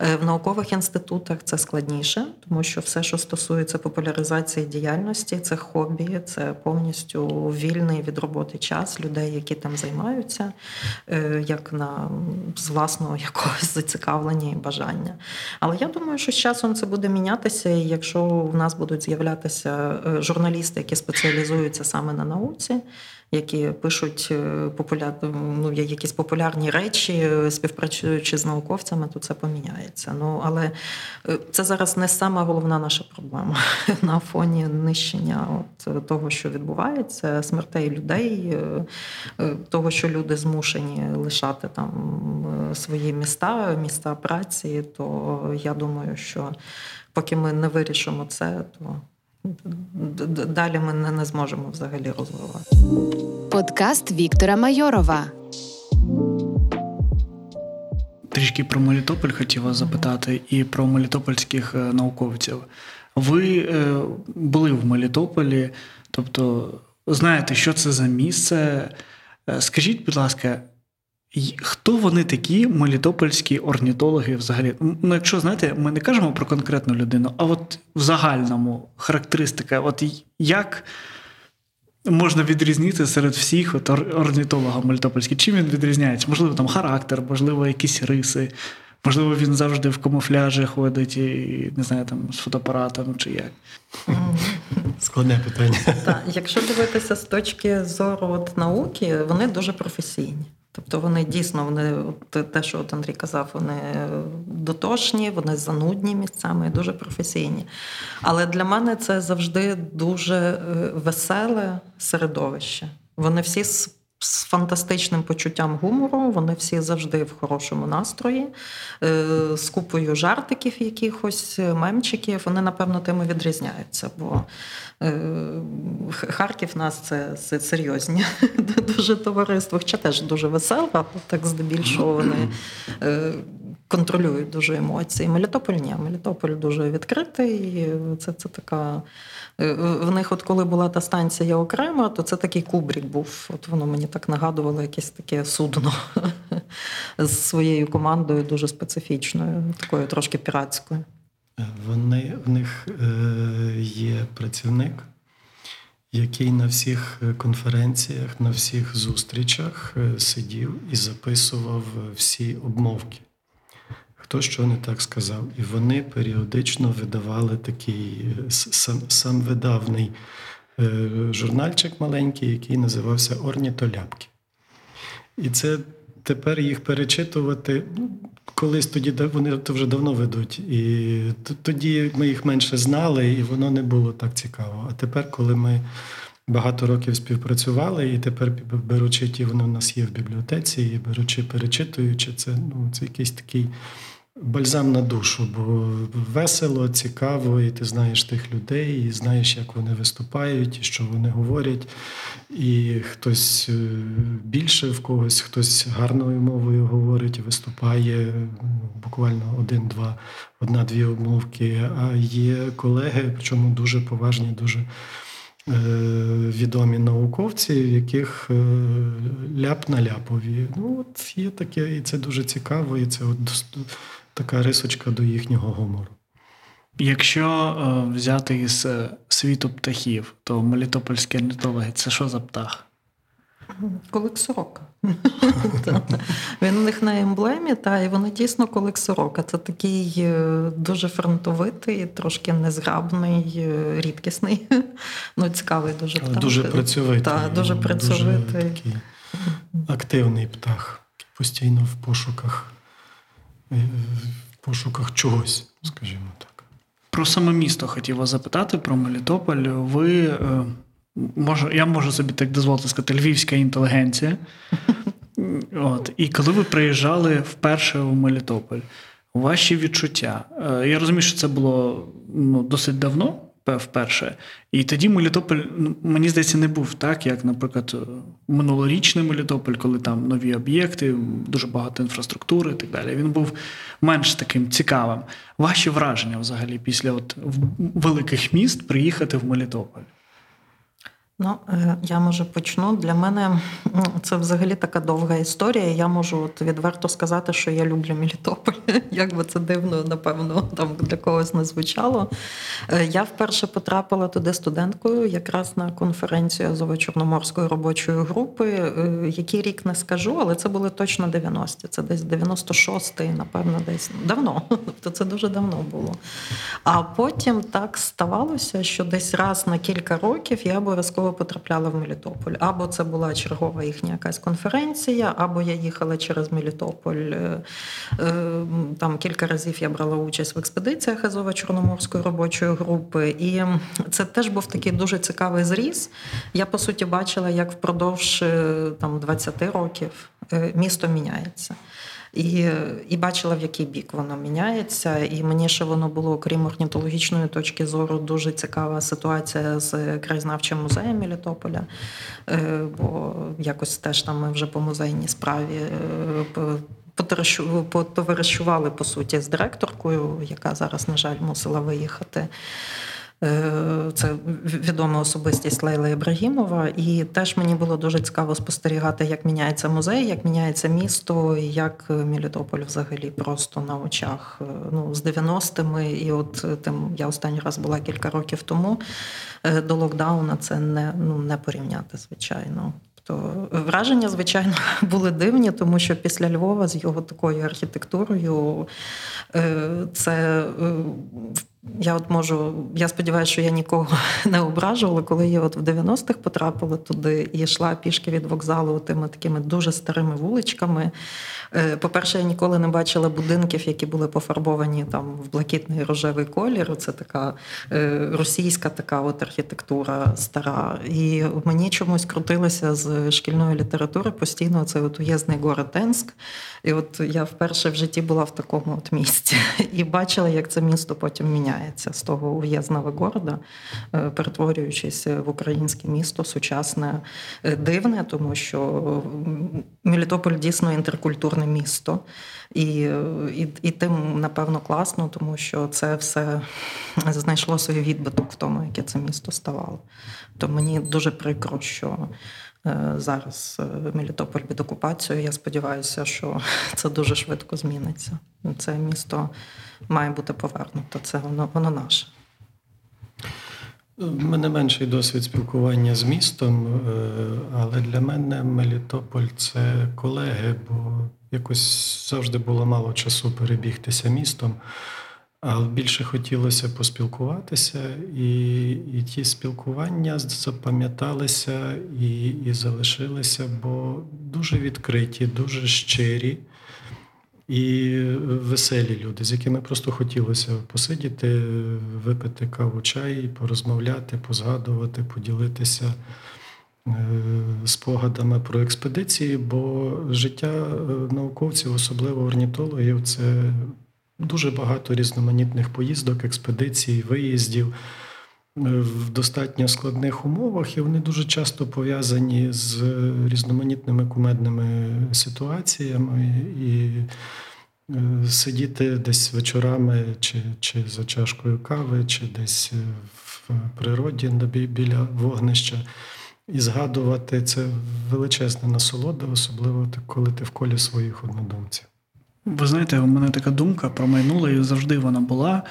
Е, В наукових інститутах це складніше, тому що все, що стосується популяризації діяльності, це хобі, це повністю вільний від роботи час людей, які там займаються, е, як на з власного якогось зацікавлення і бажання. Але я думаю, що з часом це буде мінятися, і якщо в нас будуть з'являтися е, журналісти, які спеціалізуються саме на науці. Які пишуть е, популяр... ну, якісь популярні речі, е, співпрацюючи з науковцями, то це поміняється. Ну але е, це зараз не сама головна наша проблема на фоні нищення от того, що відбувається, смертей людей, того, що люди змушені лишати там свої міста, міста праці. То я думаю, що поки ми не вирішимо це, то далі ми не, не зможемо взагалі розвивати. Подкаст Віктора Майорова. Трішки про Мелітополь хотів вас запитати і про мелітопольських е, науковців. Ви е, були в Мелітополі, тобто знаєте, що це за місце. Е, Скажіть, будь ласка, хто вони такі, мелітопольські орнітологи взагалі? Ну, якщо знаєте, ми не кажемо про конкретну людину, а от в загальному характеристика, от як можна відрізнити серед всіх от ор- орнітолога мелітопольських? Чим він відрізняється? Можливо, там характер, можливо, якісь риси. Можливо, він завжди в камуфляжі ходить і не знаю, там з фотоапаратом чи як. Складне питання. Так, якщо дивитися з точки зору от науки, вони дуже професійні. Тобто вони дійсно вони от те, що от Андрій казав, вони дотошні, вони занудні місцями, дуже професійні. Але для мене це завжди дуже е, веселе середовище. Вони всі з, фантастичним почуттям гумору, вони всі завжди в хорошому настрої, е, з купою жартиків, якихось мемчиків. Вони, напевно, тим і відрізняються. Бо Е, Харків нас це, серйозні дуже товариство, хоча теж дуже весело, так здебільшого вони е, контролюють дуже емоції. Мелітополь ні, Мелітополь дуже відкритий. Це, це така. е, В них, от коли була та станція окрема, то це такий кубрік був. От воно мені так нагадувало якесь таке судно з своєю командою, дуже специфічною, такою трошки піратською. Вони, в них е, є працівник, який на всіх конференціях, на всіх зустрічах е, сидів і записував всі обмовки. Хто що не так сказав. І вони періодично видавали такий е, сам, видавний е, журнальчик маленький, який називався Орнітоляпки. І це тепер їх перечитувати. ну, Колись тоді вони то вже давно ведуть, і тоді ми їх менше знали, і воно не було так цікаво. А тепер, коли ми багато років співпрацювали, і тепер беручи ті, воно у нас є в бібліотеці, і беручи, перечитуючи, це ну це якийсь такий бальзам на душу, бо весело, цікаво, і ти знаєш тих людей, і знаєш, як вони виступають, і що вони говорять. І хтось е, більше в когось, хтось гарною мовою говорить, виступає ну, буквально один-два, одна-дві обмовки. А є колеги, причому дуже поважні, дуже е, відомі науковці, в яких е, ляп на ляпові. Ну, от є таке, і це дуже цікаво, і це от така рисочка до їхнього гумору. Якщо е, взяти із е, світу птахів, то мелітопольські орнітологи це що за птах? Колик сорока. Він у них на емблемі, та і вони дійсно колик сорока. Це такий е, дуже фронтовитий, трошки незграбний, е, рідкісний. Ну, цікавий дуже Але птах. дуже працьовитий. Так, дуже працьовитий. такий активний птах, постійно в пошуках, в пошуках чогось, скажімо так. Про саме місто хотів вас запитати про Мелітополь. Ви може, я можу собі так дозволити сказати, львівська інтелігенція. От. І коли ви приїжджали вперше у Мелітополь, ваші відчуття. Е, Я розумію, що це було ну, досить давно, Вперше. І тоді Мелітополь, ну, мені здається, не був так, як, наприклад, минулорічний Мелітополь, коли там нові об'єкти, дуже багато інфраструктури і так далі. Він був менш таким цікавим. Ваші враження взагалі після от великих міст приїхати в Мелітополь? Ну, е, я може почну. Для мене це взагалі така довга історія. Я можу от відверто сказати, що я люблю Мелітополь. Як би це дивно, напевно, там для когось не звучало. Е, Я вперше потрапила туди студенткою, якраз на конференцію Азово-Чорноморської робочої групи. Е, Який рік не скажу, але це були точно 90-ті. Це десь 96-й, напевно, десь давно. Тобто це дуже давно було. А потім так ставалося, що десь раз на кілька років я обов'язково потрапляла в Мелітополь. Або це була чергова їхня якась конференція, або я їхала через Мелітополь. Е, е, Там кілька разів я брала участь в експедиціях Азово-Чорноморської робочої групи. І це теж був такий дуже цікавий зріз. Я по суті бачила, як впродовж е, там 20 років місто міняється. І, і бачила, в який бік воно міняється. І мені ще воно було, окрім орнітологічної точки зору, дуже цікава ситуація з краєзнавчим музеєм Мелітополя. Е, Бо якось теж там ми вже по музейній справі е, потоваришували по суті з директоркою, яка зараз, на жаль, мусила виїхати. Е, Це відома особистість Лейла Ібрагімова, і теж мені було дуже цікаво спостерігати, як міняється музей, як міняється місто, як Мелітополь взагалі просто на очах. е, Ну, з 90-ми, і от е, тим я останній раз була кілька років тому. е, До локдауна це не, ну, не порівняти, звичайно. То враження, звичайно, були дивні, тому що після Львова з його такою архітектурою е, це е, я от можу, я сподіваюся, що я нікого не ображувала, коли я от в 90-х потрапила туди і йшла пішки від вокзалу тими такими дуже старими вуличками. Е, По-перше, я ніколи не бачила будинків, які були пофарбовані там в блакитний рожевий колір. Це така е, російська така от архітектура стара. І мені чомусь крутилося з шкільної літератури постійно цей от уєзний город Енськ. І от я вперше в житті була в такому от місці і бачила, як це місто потім міняється з того уєзного города, е, перетворюючись в українське місто, сучасне, е, дивне, тому що Мелітополь дійсно інтеркультурне місто. І, і, і тим, напевно, класно, тому що це все знайшло свій відбиток в тому, яке це місто ставало. То мені дуже прикро, що зараз е, Мелітополь під окупацією. Я сподіваюся, що це дуже швидко зміниться. Це місто має бути повернуто. Це воно, воно наше. У мене менший досвід спілкування з містом, е, але для мене Мелітополь це колеги, бо якось завжди було мало часу перебігтися містом. А більше хотілося поспілкуватися, і, і ті спілкування запам'яталися і, і залишилися, бо дуже відкриті, дуже щирі. І веселі люди, з якими просто хотілося посидіти, випити каву чай, порозмовляти, позгадувати, поділитися е, спогадами про експедиції, бо життя е, науковців, особливо орнітологів, це дуже багато різноманітних поїздок, експедицій, виїздів. е, В достатньо складних умовах, і вони дуже часто пов'язані з різноманітними кумедними ситуаціями, і е, сидіти десь вечорами, чи, чи за чашкою кави, чи десь е, в природі біля вогнища. І згадувати це величезна насолода, особливо коли ти в колі своїх однодумців. Ви знаєте, у мене така думка промайнула, і завжди вона була.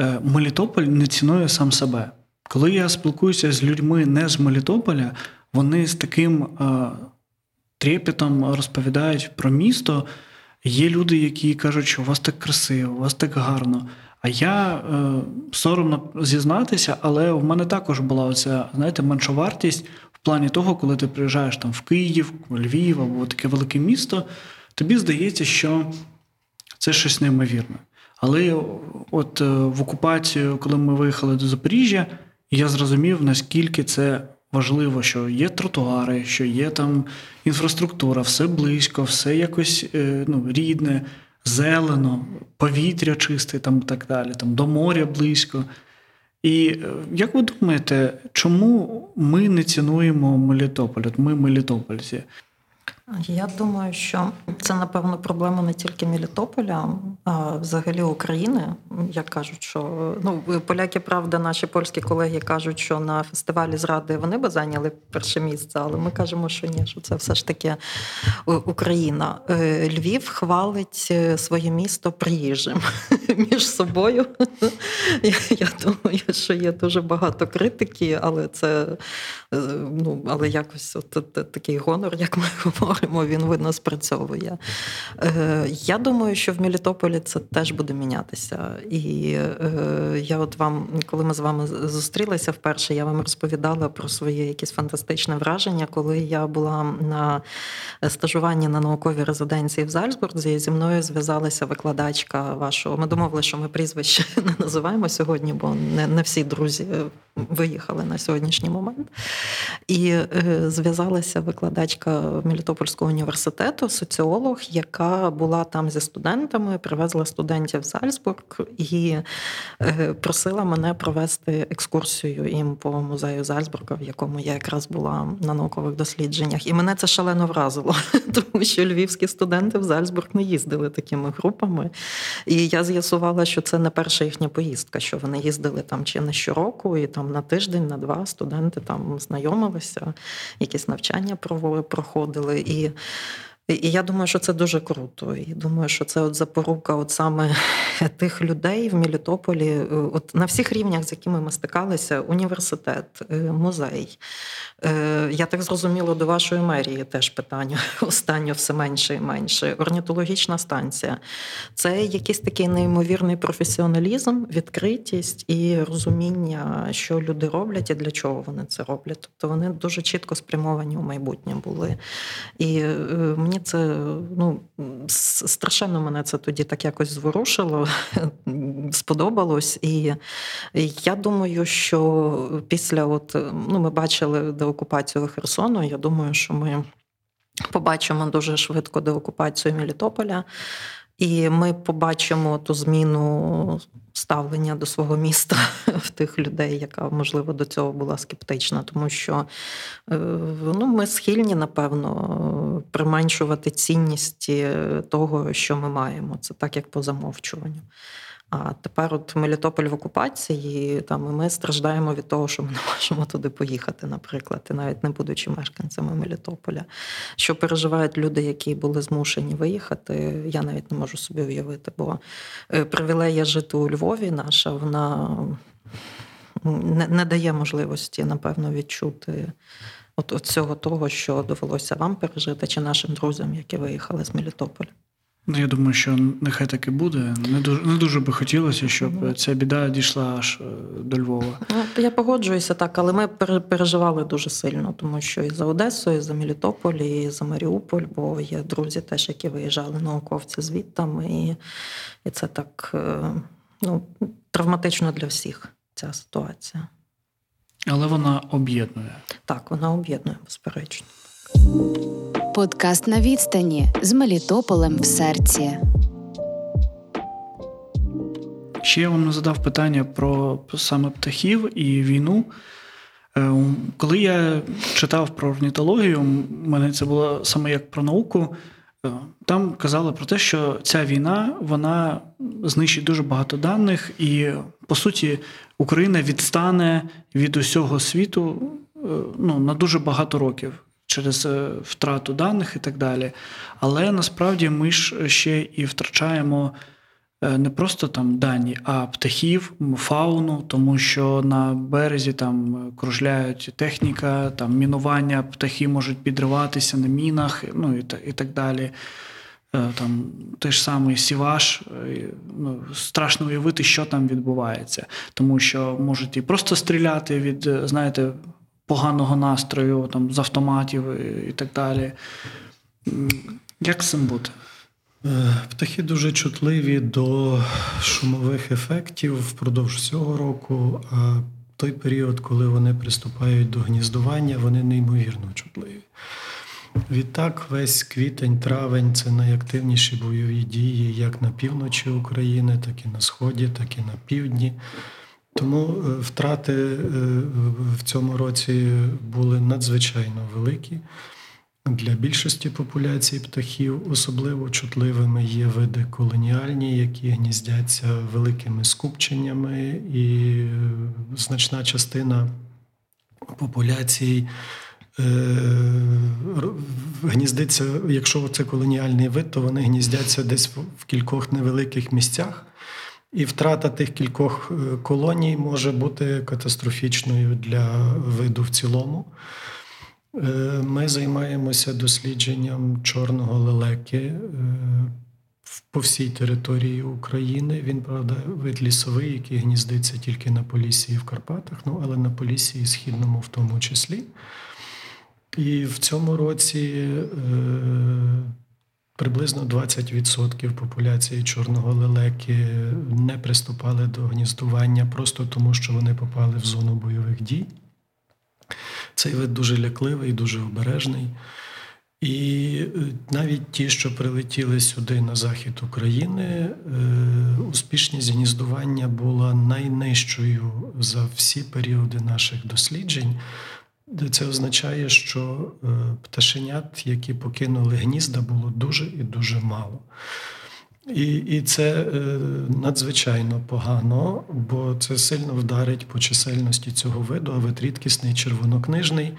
Е, Мелітополь не цінує сам себе. Коли я спілкуюся з людьми не з Мелітополя, вони з таким е, трепетом розповідають про місто. Є люди, які кажуть, що у вас так красиво, у вас так гарно. А я е, соромно зізнатися, але в мене також була оця, знаєте, меншовартість в плані того, коли ти приїжджаєш там в Київ, Львів або таке велике місто, тобі здається, що це щось неймовірне. Але от е, в окупацію, коли ми виїхали до Запоріжжя, я зрозумів, наскільки це важливо, що є тротуари, що є там інфраструктура, все близько, все якось е, ну, рідне, зелено, повітря чисте, там так далі, там до моря близько. І е, як ви думаєте, чому ми не цінуємо Мелітополь? От Ми Мелітопольці. Я думаю, що це напевно проблема не тільки Мелітополя, а взагалі України. Як кажуть, що ну поляки, правда, наші польські колеги кажуть, що на фестивалі зради вони би зайняли перше місце, але ми кажемо, що ні, що це все ж таки Україна. Е, Львів хвалить е, своє місто приїжджим між собою. Я думаю, що є дуже багато критики, але це е, ну але якось от такий гонор, як ми говоримо говоримо, він видно спрацьовує. Е, Я думаю, що в Мелітополі це теж буде мінятися. І е, я от вам, коли ми з вами зустрілися вперше, я вам розповідала про своє якісь фантастичне враження, коли я була на стажуванні на науковій резиденції в Зальцбурзі, зі мною зв'язалася викладачка вашого. Ми домовили, що ми прізвище не називаємо сьогодні, бо не, не всі друзі виїхали на сьогоднішній момент. І е, зв'язалася викладачка Мелітопольського університету, соціолог, яка була там зі студентами, привезла студентів в Зальцбург і е, просила мене провести екскурсію їм по музею Зальцбурга, в якому я якраз була на наукових дослідженнях. І мене це шалено вразило, тому що львівські студенти в Зальцбург не їздили такими групами. І я з'ясувала, що це не перша їхня поїздка, що вони їздили там чи не щороку, і там на тиждень, на два студенти там знайомилися, якісь навчання проходили. І і я думаю, що це дуже круто. І думаю, що це от запорука от саме тих людей в Мелітополі, е, от на всіх рівнях, з якими ми стикалися: університет, е, музей. Е, я так зрозуміла, до вашої мерії теж питання останнє все менше і менше. Орнітологічна станція. Це якийсь такий неймовірний професіоналізм, відкритість і розуміння, що люди роблять і для чого вони це роблять. Тобто вони дуже чітко спрямовані у майбутнє були. І мені мені це ну, страшенно мене це тоді так якось зворушило, сподобалось. І я думаю, що після от, ну, ми бачили деокупацію Херсону, я думаю, що ми побачимо дуже швидко деокупацію Мелітополя. І ми побачимо ту зміну ставлення до свого міста в тих людей, яка можливо до цього була скептична, тому що е, ну, ми схильні, напевно, применшувати цінність того, що ми маємо. Це так, як по замовчуванню. А тепер от Мелітополь в окупації, там і ми страждаємо від того, що ми не можемо туди поїхати, наприклад, і навіть не будучи мешканцями Мелітополя. Що переживають люди, які були змушені виїхати, я навіть не можу собі уявити, бо е, привілея жити у Львові наша, вона не, не дає можливості, напевно, відчути. От, от цього того, що довелося вам пережити, чи нашим друзям, які виїхали з Мелітополя. Ну, я думаю, що нехай так і буде. Не дуже не дуже би хотілося, щоб ця біда дійшла аж е, до Львова. Ну, Я погоджуюся так, але ми переживали дуже сильно, тому що і за Одесу, і за Мелітополь, і за Маріуполь, бо є друзі, теж які виїжджали науковці звідтам, і, і це так е, ну, травматично для всіх ця ситуація. Але вона об'єднує. Так, вона об'єднує, безперечно. Подкаст на відстані з Мелітополем в серці. Ще я вам не задав питання про саме птахів і війну. Е, коли я читав про орнітологію, мене це було саме як про науку. Е, там казали про те, що ця війна вона знищить дуже багато даних, і по суті Україна відстане від усього світу е, ну, на дуже багато років через е, втрату даних і так далі. Але насправді ми ж ще і втрачаємо е, не просто там дані, а птахів, фауну, тому що на березі там кружляють техніка, там мінування, птахи можуть підриватися на мінах, ну і і так далі. Е, там той ж самий сіваш, ну, страшно уявити, що там відбувається, тому що можуть і просто стріляти від, знаєте, поганого настрою, там, з автоматів і так далі. Як з цим бути? Е, птахи дуже чутливі до шумових ефектів впродовж цього року. А той період, коли вони приступають до гніздування, вони неймовірно чутливі. Відтак, весь квітень, травень це найактивніші бойові дії як на півночі України, так і на сході, так і на півдні. Тому е, втрати е, в цьому році були надзвичайно великі. Для більшості популяцій птахів особливо чутливими є види колоніальні, які гніздяться великими скупченнями, і е, значна частина популяцій гніздиться, якщо це колоніальний вид, то вони гніздяться десь в кількох невеликих місцях. І втрата тих кількох е, колоній може бути катастрофічною для виду в цілому. Е, Ми займаємося дослідженням чорного лелеки е, по всій території України. Він, правда, вид лісовий, який гніздиться тільки на Поліссі і в Карпатах, ну але на Поліссі і Східному в тому числі. І в цьому році приблизно 20% популяції чорного лелеки не приступали до гніздування просто тому, що вони попали в зону бойових дій. Цей вид дуже лякливий, дуже обережний. І е, навіть ті, що прилетіли сюди на захід України, е, успішність гніздування була найнижчою за всі періоди наших досліджень. Це означає, що е, пташенят, які покинули гнізда, було дуже і дуже мало. І, і це е, надзвичайно погано, бо це сильно вдарить по чисельності цього виду, а вид рідкісний червонокнижний.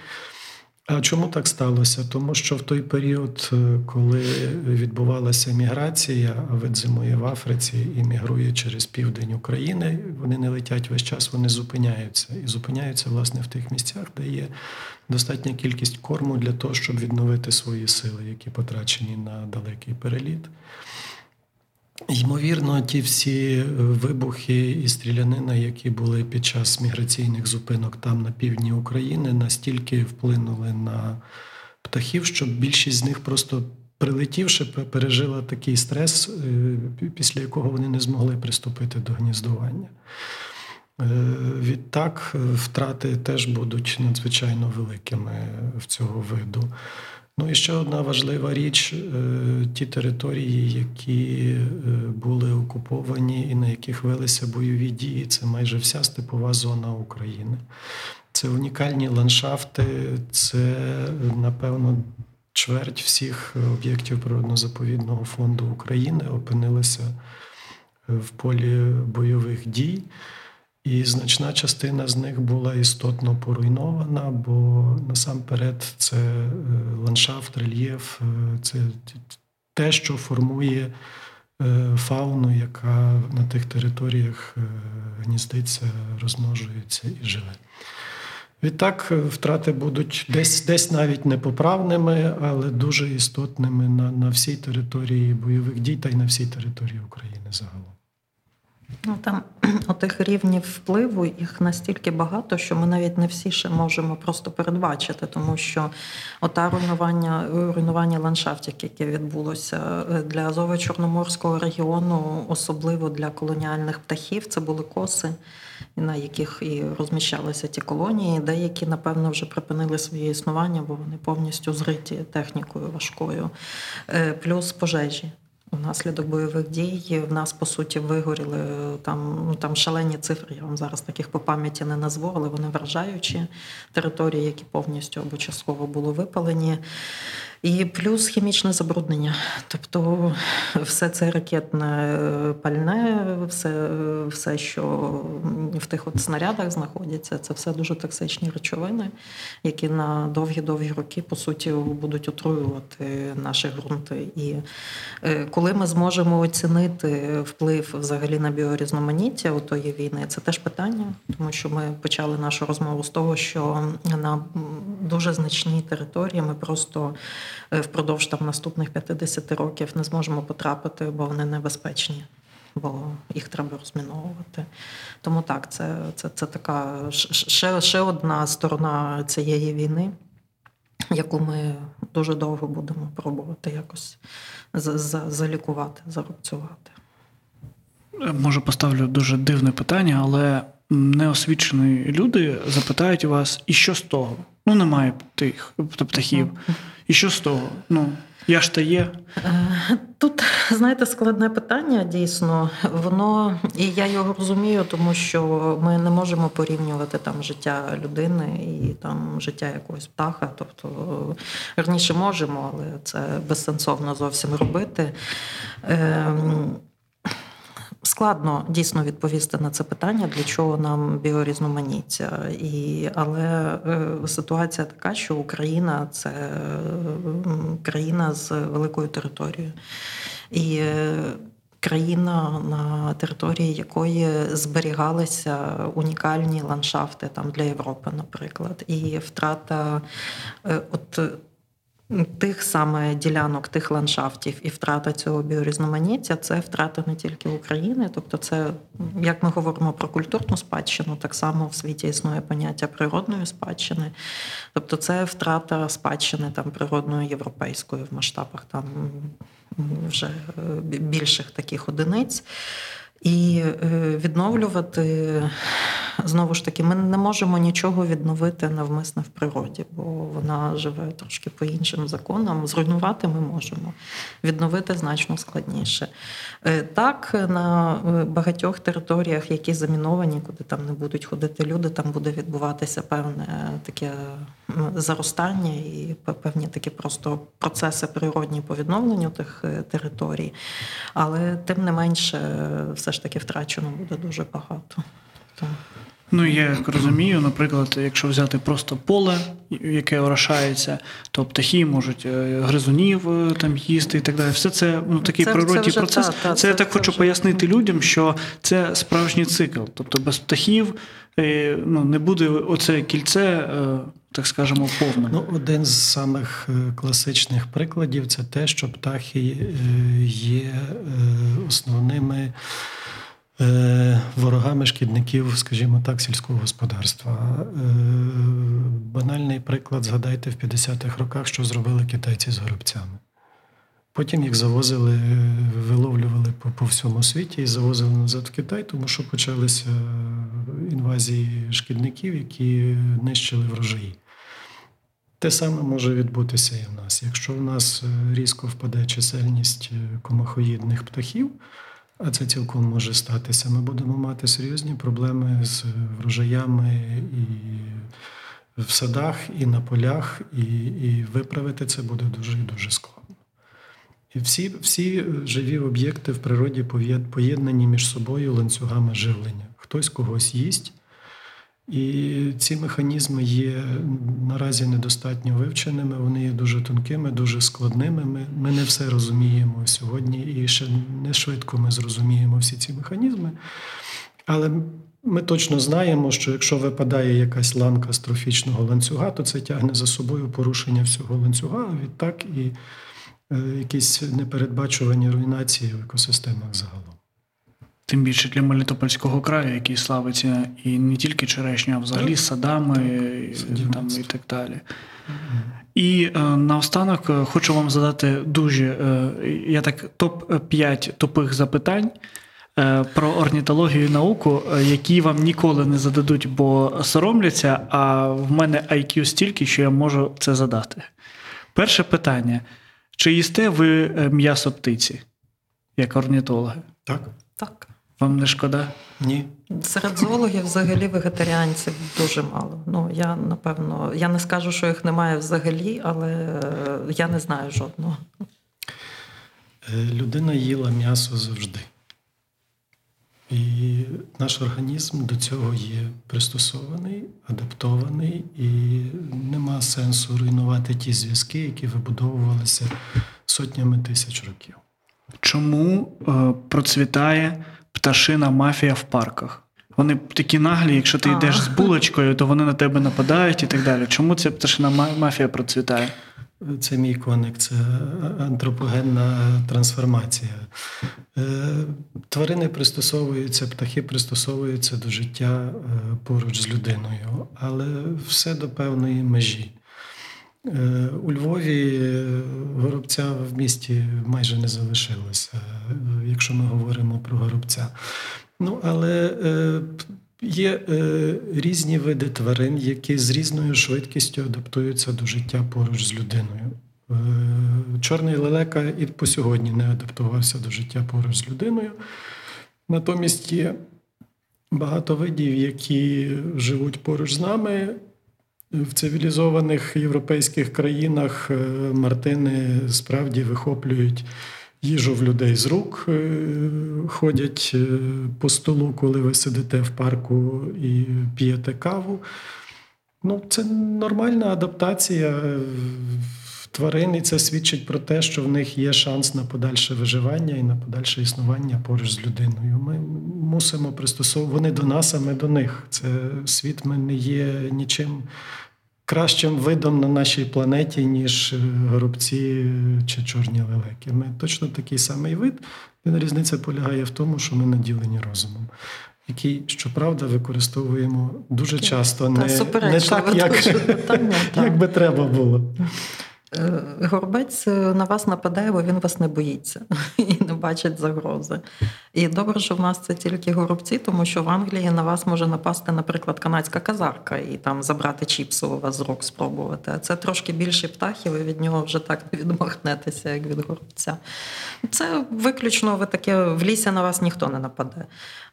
А чому так сталося? Тому що в той період, е, коли відбувалася міграція, вид зимує в Африці і мігрує через південь України, вони не летять весь час, вони зупиняються. І зупиняються власне в тих місцях, де є достатня кількість корму для того, щоб відновити свої сили, які потрачені на далекий переліт. Ймовірно, ті всі е, вибухи і стрілянина, які були під час міграційних зупинок там на півдні України, настільки вплинули на птахів, що більшість з них просто прилетівши, пережила такий стрес, е, після якого вони не змогли приступити до гніздування. Е, Відтак, втрати теж будуть надзвичайно великими в цього виду. Ну і ще одна важлива річ: е, ті території, які е, були окуповані і на яких велися бойові дії, це майже вся степова зона України. Це унікальні ландшафти, це, напевно, чверть всіх об'єктів природно-заповідного фонду України опинилися в полі бойових дій. І значна частина з них була істотно поруйнована, бо насамперед це е, ландшафт, рельєф, е, це те, що формує е, фауну, яка на тих територіях гніздиться, розмножується і живе. Відтак, втрати будуть десь, десь навіть непоправними, але дуже істотними на, на всій території бойових дій та й на всій території України загалом. Ну там отих рівнів впливу їх настільки багато, що ми навіть не всі ще можемо просто передбачити, тому що ота руйнування, руйнування ландшафтів, яке відбулося е, для Азово-Чорноморського регіону, особливо для колоніальних птахів, це були коси, на яких і розміщалися ті колонії. Деякі, напевно, вже припинили своє існування, бо вони повністю зриті технікою важкою, Е, плюс пожежі. Внаслідок бойових дій в нас по суті вигоріли там, ну, там шалені цифри. Я вам зараз таких по пам'яті не назву, але вони вражаючі території, які повністю або частково були випалені. І плюс хімічне забруднення. Тобто все це ракетне пальне, все, все, що в тих от снарядах знаходяться, це все дуже токсичні речовини, які на довгі-довгі роки, по суті, будуть отруювати наші ґрунти. І е, коли ми зможемо оцінити вплив взагалі на біорізноманіття у тої війни, це теж питання, тому що ми почали нашу розмову з того, що на дуже значній території ми просто е, впродовж там наступних 50 років не зможемо потрапити, бо вони небезпечні. Бо їх треба розміновувати. Тому так, це, це, це така ще, ще одна сторона цієї війни, яку ми дуже довго будемо пробувати якось за- за- залікувати, зарубцювати. Може, поставлю дуже дивне питання, але неосвічені люди запитають вас, і що з того? Ну, немає тих птахів. І що з того? Ну, Я ж та є. Е, Тут, знаєте, складне питання дійсно. Воно і я його розумію, тому що ми не можемо порівнювати там життя людини і там життя якогось птаха. Тобто раніше можемо, але це безсенсовно зовсім робити. Ем, Складно дійсно відповісти на це питання, для чого нам біорізноманіття. І, але е, ситуація така, що Україна це країна з великою територією. І е, країна, на території якої зберігалися унікальні ландшафти там, для Європи, наприклад. І втрата е, от тих саме ділянок, тих ландшафтів і втрата цього біорізноманіття це втрата не тільки України, тобто, це як ми говоримо про культурну спадщину, так само в світі існує поняття природної спадщини, тобто це втрата спадщини там природної європейської в масштабах там вже е, більших таких одиниць. І е, відновлювати знову ж таки, ми не можемо нічого відновити навмисно в природі, бо вона живе трошки по іншим законам. Зруйнувати ми можемо, відновити значно складніше. Е, так, на багатьох територіях, які заміновані, куди там не будуть ходити люди, там буде відбуватися певне таке заростання і певні такі просто процеси природні по відновленню тих територій. Але тим не менше, все ж таки втрачено буде дуже багато. Тому. Ну, я як розумію, наприклад, якщо взяти просто поле, яке орошається, то птахи можуть е, гризунів е, там їсти і так далі. Все це ну такий це, природній це процес. Та, та, це, це я так це хочу вже... пояснити людям, що це справжній цикл. Тобто без птахів ну, не буде оце кільце, так скажемо, повне. Ну, один з самих класичних прикладів це те, що птахи є основними. Ворогами шкідників, скажімо так, сільського господарства. Банальний приклад, згадайте, в 50-х роках, що зробили китайці з горобцями. Потім їх завозили, виловлювали по, по всьому світі і завозили назад в Китай, тому що почалися інвазії шкідників, які нищили врожаї. Те саме може відбутися і в нас. Якщо в нас різко впаде чисельність комахоїдних птахів, а це цілком може статися. Ми будемо мати серйозні проблеми з врожаями і в садах, і на полях, і і виправити це буде дуже і дуже складно. І всі всі живі об'єкти в природі поєднані між собою ланцюгами живлення. Хтось когось їсть. І ці механізми є наразі недостатньо вивченими, вони є дуже тонкими, дуже складними. Ми ми не все розуміємо сьогодні, і ще не швидко ми зрозуміємо всі ці механізми. Але ми точно знаємо, що якщо випадає якась ланка з трофічного ланцюга, то це тягне за собою порушення всього ланцюга, відтак і е, якісь непередбачувані руйнації в екосистемах загалом. Тим більше для Мелітопольського краю, який славиться і не тільки черешню, а взагалі так, садами так, там, і так далі. І е, наостанок е, хочу вам задати дуже е, я так топ-5 тупих запитань е, про орнітологію і науку, е, які вам ніколи не зададуть, бо соромляться, а в мене IQ стільки, що я можу це задати. Перше питання: чи їсте ви е, м'ясо птиці, як орнітологи? Так. Так. Вам не шкода? Ні. Серед зоологів взагалі вегетаріанців дуже мало. Ну, я напевно, я не скажу, що їх немає взагалі, але я не знаю жодного. Людина їла м'ясо завжди. І наш організм до цього є пристосований, адаптований, і нема сенсу руйнувати ті зв'язки, які вибудовувалися сотнями тисяч років. Чому е, процвітає пташина мафія в парках? Вони такі наглі, якщо ти йдеш з булочкою, то вони на тебе нападають і так далі. Чому ця пташина мафія процвітає? Це мій коник, це антропогенна трансформація. Тварини пристосовуються, птахи пристосовуються до життя поруч з людиною, але все до певної межі. У Львові горобця в місті майже не залишилося, якщо ми говоримо про горобця. Ну, але Є е, різні види тварин, які з різною швидкістю адаптуються до життя поруч з людиною. Е, Чорний лелека і по сьогодні не адаптувався до життя поруч з людиною. Натомість є багато видів, які живуть поруч з нами. В цивілізованих європейських країнах е, мартини справді вихоплюють їжу в людей з рук, е, ходять е, по столу, коли ви сидите в парку і п'єте каву. Ну, це нормальна адаптація тварин, і це свідчить про те, що в них є шанс на подальше виживання і на подальше існування поруч з людиною. Ми мусимо пристосовувати вони до нас, а ми до них. Це світ ми не є нічим кращим видом на нашій планеті, ніж горобці чи чорні лелеки. Ми точно такий самий вид. Різниця полягає в тому, що ми наділені розумом. Який, щоправда, використовуємо дуже часто, Та, не, не так, як, дуже як би треба було. Е, Горобець е, на вас нападає, бо він вас не боїться і не бачить загрози. І добре, що в нас це тільки горобці, тому що в Англії на вас може напасти, наприклад, канадська казарка і там забрати чіпси у вас з рук спробувати. А це трошки більше птахів, ви від нього вже так не відмахнетеся, як від горобця. Це виключно ви таке в лісі на вас ніхто не нападе.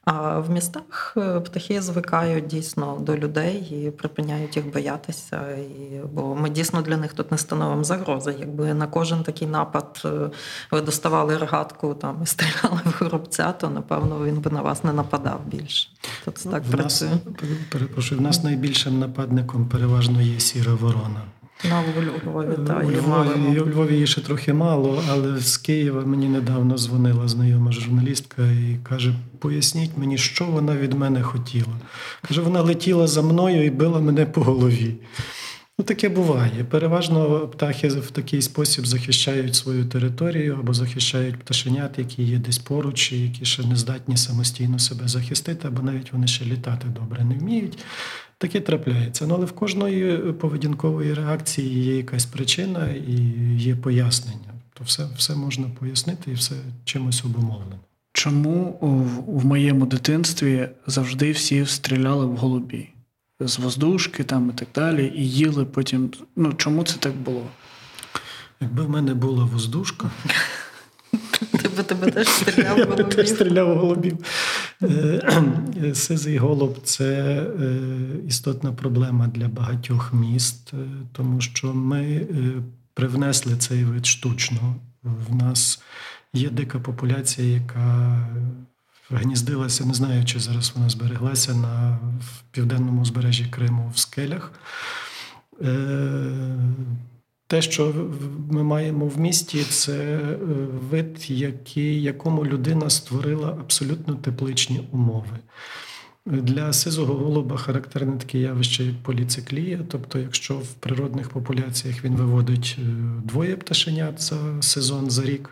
А в містах е, птахи звикають дійсно до людей і припиняють їх боятися. І, бо ми дійсно для них тут не становимо загрози. Якби на кожен такий напад е, ви доставали рогатку там і стріляли в горобця, то напевно він би на вас не нападав більше. Тут так в нас, працює. перепрошую, в нас найбільшим нападником переважно є сіра ворона. На у Львові та у, Львові, мали. у Львові її ще трохи мало, але з Києва мені недавно дзвонила знайома журналістка і каже: поясніть мені, що вона від мене хотіла. Каже, вона летіла за мною і била мене по голові. Ну, таке буває. Переважно птахи в такий спосіб захищають свою територію або захищають пташенят, які є десь поруч, і які ще не здатні самостійно себе захистити, або навіть вони ще літати добре не вміють. Таке трапляється. Ну, але в кожної поведінкової реакції є якась причина і є пояснення. То все, все можна пояснити і все чимось обумовлено. Чому в, в моєму дитинстві завжди всі стріляли в голубі? З воздушки там і так далі, і їли потім. Ну чому це так було? Якби в мене була воздушка, Би тебе теж стріляв в я теж стріляв голубів. Е, Сизий голуб це е, істотна проблема для багатьох міст, е, тому що ми е, привнесли цей вид штучно. В нас є дика популяція, яка гніздилася, не знаю, чи зараз вона збереглася на південному узбережжі Криму в скелях. Те, що ми маємо в місті, це е, вид, який, якому людина створила абсолютно тепличні умови. Для сизого голуба характерне таке явище, як поліциклія. Тобто, якщо в природних популяціях він виводить е, двоє пташенят за сезон за рік,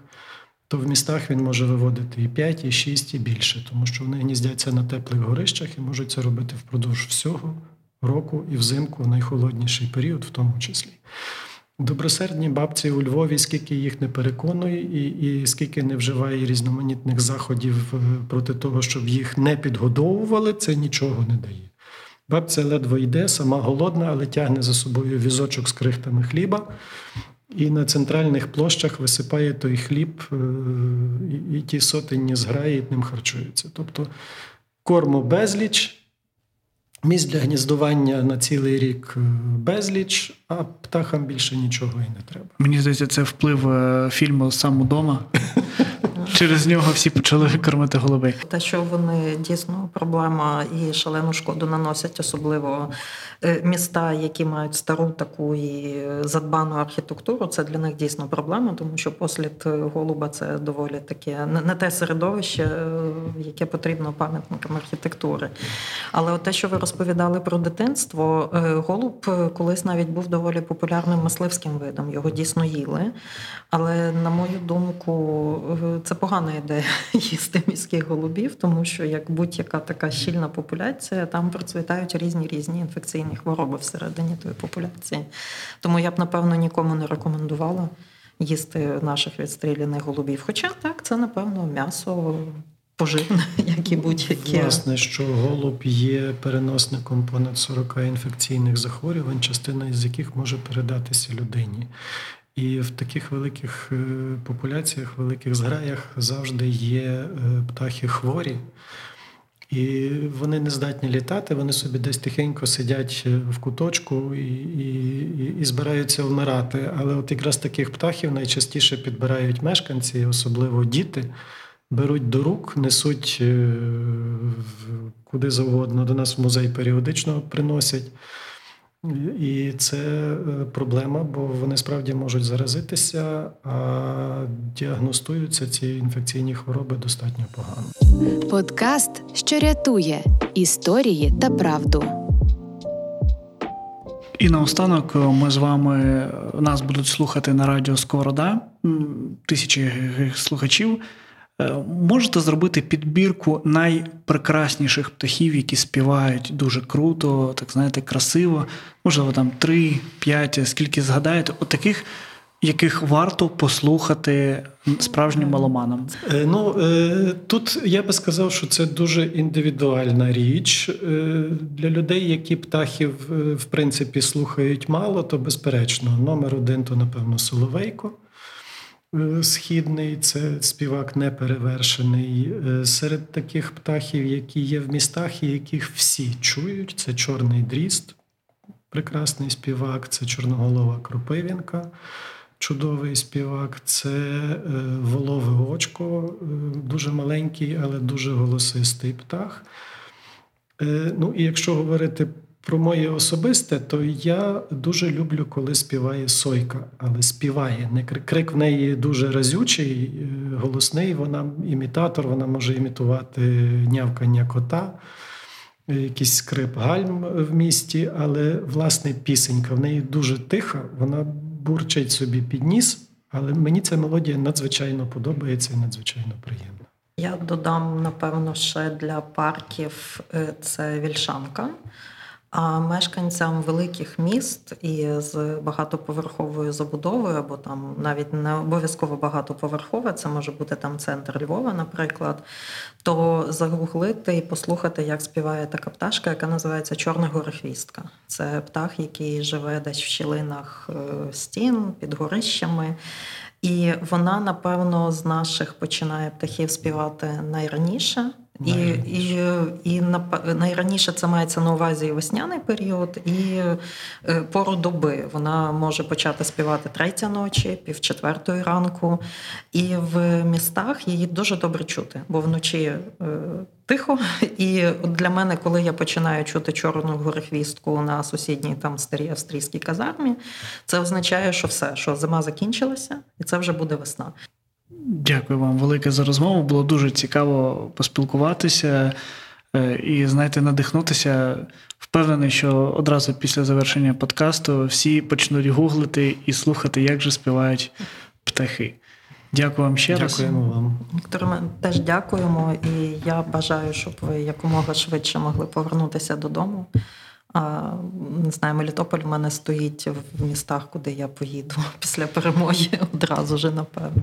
то в містах він може виводити і 5, і 6, і більше, тому що вони гніздяться на теплих горищах і можуть це робити впродовж всього року і взимку в найхолодніший період, в тому числі. Добросердні бабці у Львові, скільки їх не переконує, і, і скільки не вживає різноманітних заходів е, проти того, щоб їх не підгодовували, це нічого не дає. Бабця ледве йде, сама голодна, але тягне за собою візочок з крихтами хліба, і на центральних площах висипає той хліб, е, і, і ті сотенні зграї ним харчуються. Тобто корму безліч. Місць для гніздування на цілий рік е, безліч, а птахам більше нічого і не треба. Мені здається, це вплив е, фільму Сам удома. Через нього всі почали кормити голубей. Те, що вони дійсно проблема і шалену шкоду наносять, особливо е, міста, які мають стару таку і задбану архітектуру, це для них дійсно проблема, тому що послід голуба це доволі таке не те середовище, е, яке потрібно пам'ятникам архітектури. Але от те, що ви розповідали про дитинство, е, голуб колись навіть був доволі популярним мисливським видом. Його дійсно їли. Але на мою думку, е, це погана ідея їсти міських голубів, тому що як будь-яка така щільна популяція, там процвітають різні різні інфекційні хвороби всередині тої популяції. Тому я б напевно нікому не рекомендувала їсти наших відстріляних голубів. Хоча так, це напевно м'ясо поживне, як і будь-яке. Власне, що голуб є переносником понад 40 інфекційних захворювань, частина із яких може передатися людині. І в таких великих е, популяціях, великих зграях завжди є е, птахи хворі. І вони не здатні літати, вони собі десь тихенько сидять е, в куточку і, і, і збираються вмирати. Але от якраз таких птахів найчастіше підбирають мешканці, особливо діти, беруть до рук, несуть куди завгодно. До нас в музей періодично приносять. І це е, проблема, бо вони справді можуть заразитися, а діагностуються ці інфекційні хвороби достатньо погано. Подкаст, що рятує історії та правду. І наостанок е, ми з вами нас будуть слухати на радіо Сковорода, тисячі слухачів. Е, Можете зробити підбірку найпрекрасніших птахів, які співають дуже круто, так знаєте, красиво. Можливо, там три, п'ять, скільки згадаєте, от таких, яких варто послухати справжнім меломанам. Е, Ну е, тут я би сказав, що це дуже індивідуальна річ для людей, які птахів в принципі слухають мало, то безперечно. Номер один то напевно Соловейко. Е, Східний, це співак неперевершений. Е, Серед таких птахів, які є в містах, і яких всі чують, це чорний дріст, прекрасний співак, це чорноголова Кропивінка, чудовий співак, це е, волове очко, дуже маленький, але дуже голосистий птах. Ну і якщо говорити про моє особисте, то я дуже люблю, коли співає сойка, але співає. Не крик, в неї дуже разючий, е, голосний. Вона імітатор, вона може імітувати нявкання кота, якийсь скрип гальм в місті, але власне пісенька в неї дуже тиха, вона бурчить собі під ніс, але мені ця мелодія надзвичайно подобається і надзвичайно приємна. Я додам, напевно, ще для парків е, це вільшанка. А мешканцям великих міст і з багатоповерховою забудовою, або там навіть не обов'язково багатоповерхове, це може бути там центр Львова, наприклад, то загуглити і послухати, як співає така пташка, яка називається Чорна горехвістка. Це птах, який живе десь в щілинах е, стін під горищами. І вона, напевно, з наших починає птахів співати найраніше. І, і, і найраніше це мається на увазі весняний період і е, пору доби. Вона може почати співати третя ночі, пів четвертої ранку. І в містах її дуже добре чути, бо вночі е, тихо. І для мене, коли я починаю чути чорну горехвістку на сусідній там старій австрійській казармі, це означає, що все, що зима закінчилася, і це вже буде весна. Дякую вам велике за розмову. Було дуже цікаво поспілкуватися е, і, знаєте, надихнутися. Впевнений, що одразу після завершення подкасту всі почнуть гуглити і слухати, як же співають птахи. Дякую вам ще раз. Дякуємо вам. Віктор, ми теж дякуємо, і я бажаю, щоб ви якомога швидше могли повернутися додому. А, не знаю, Мелітополь в мене стоїть в містах, куди я поїду після перемоги одразу ж, напевно.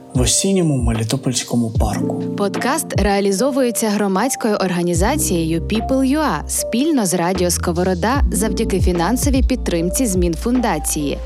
в осінньому Мелітопольському парку. Подкаст реалізовується громадською організацією People.ua спільно з Радіо Сковорода завдяки фінансовій підтримці змін фундації.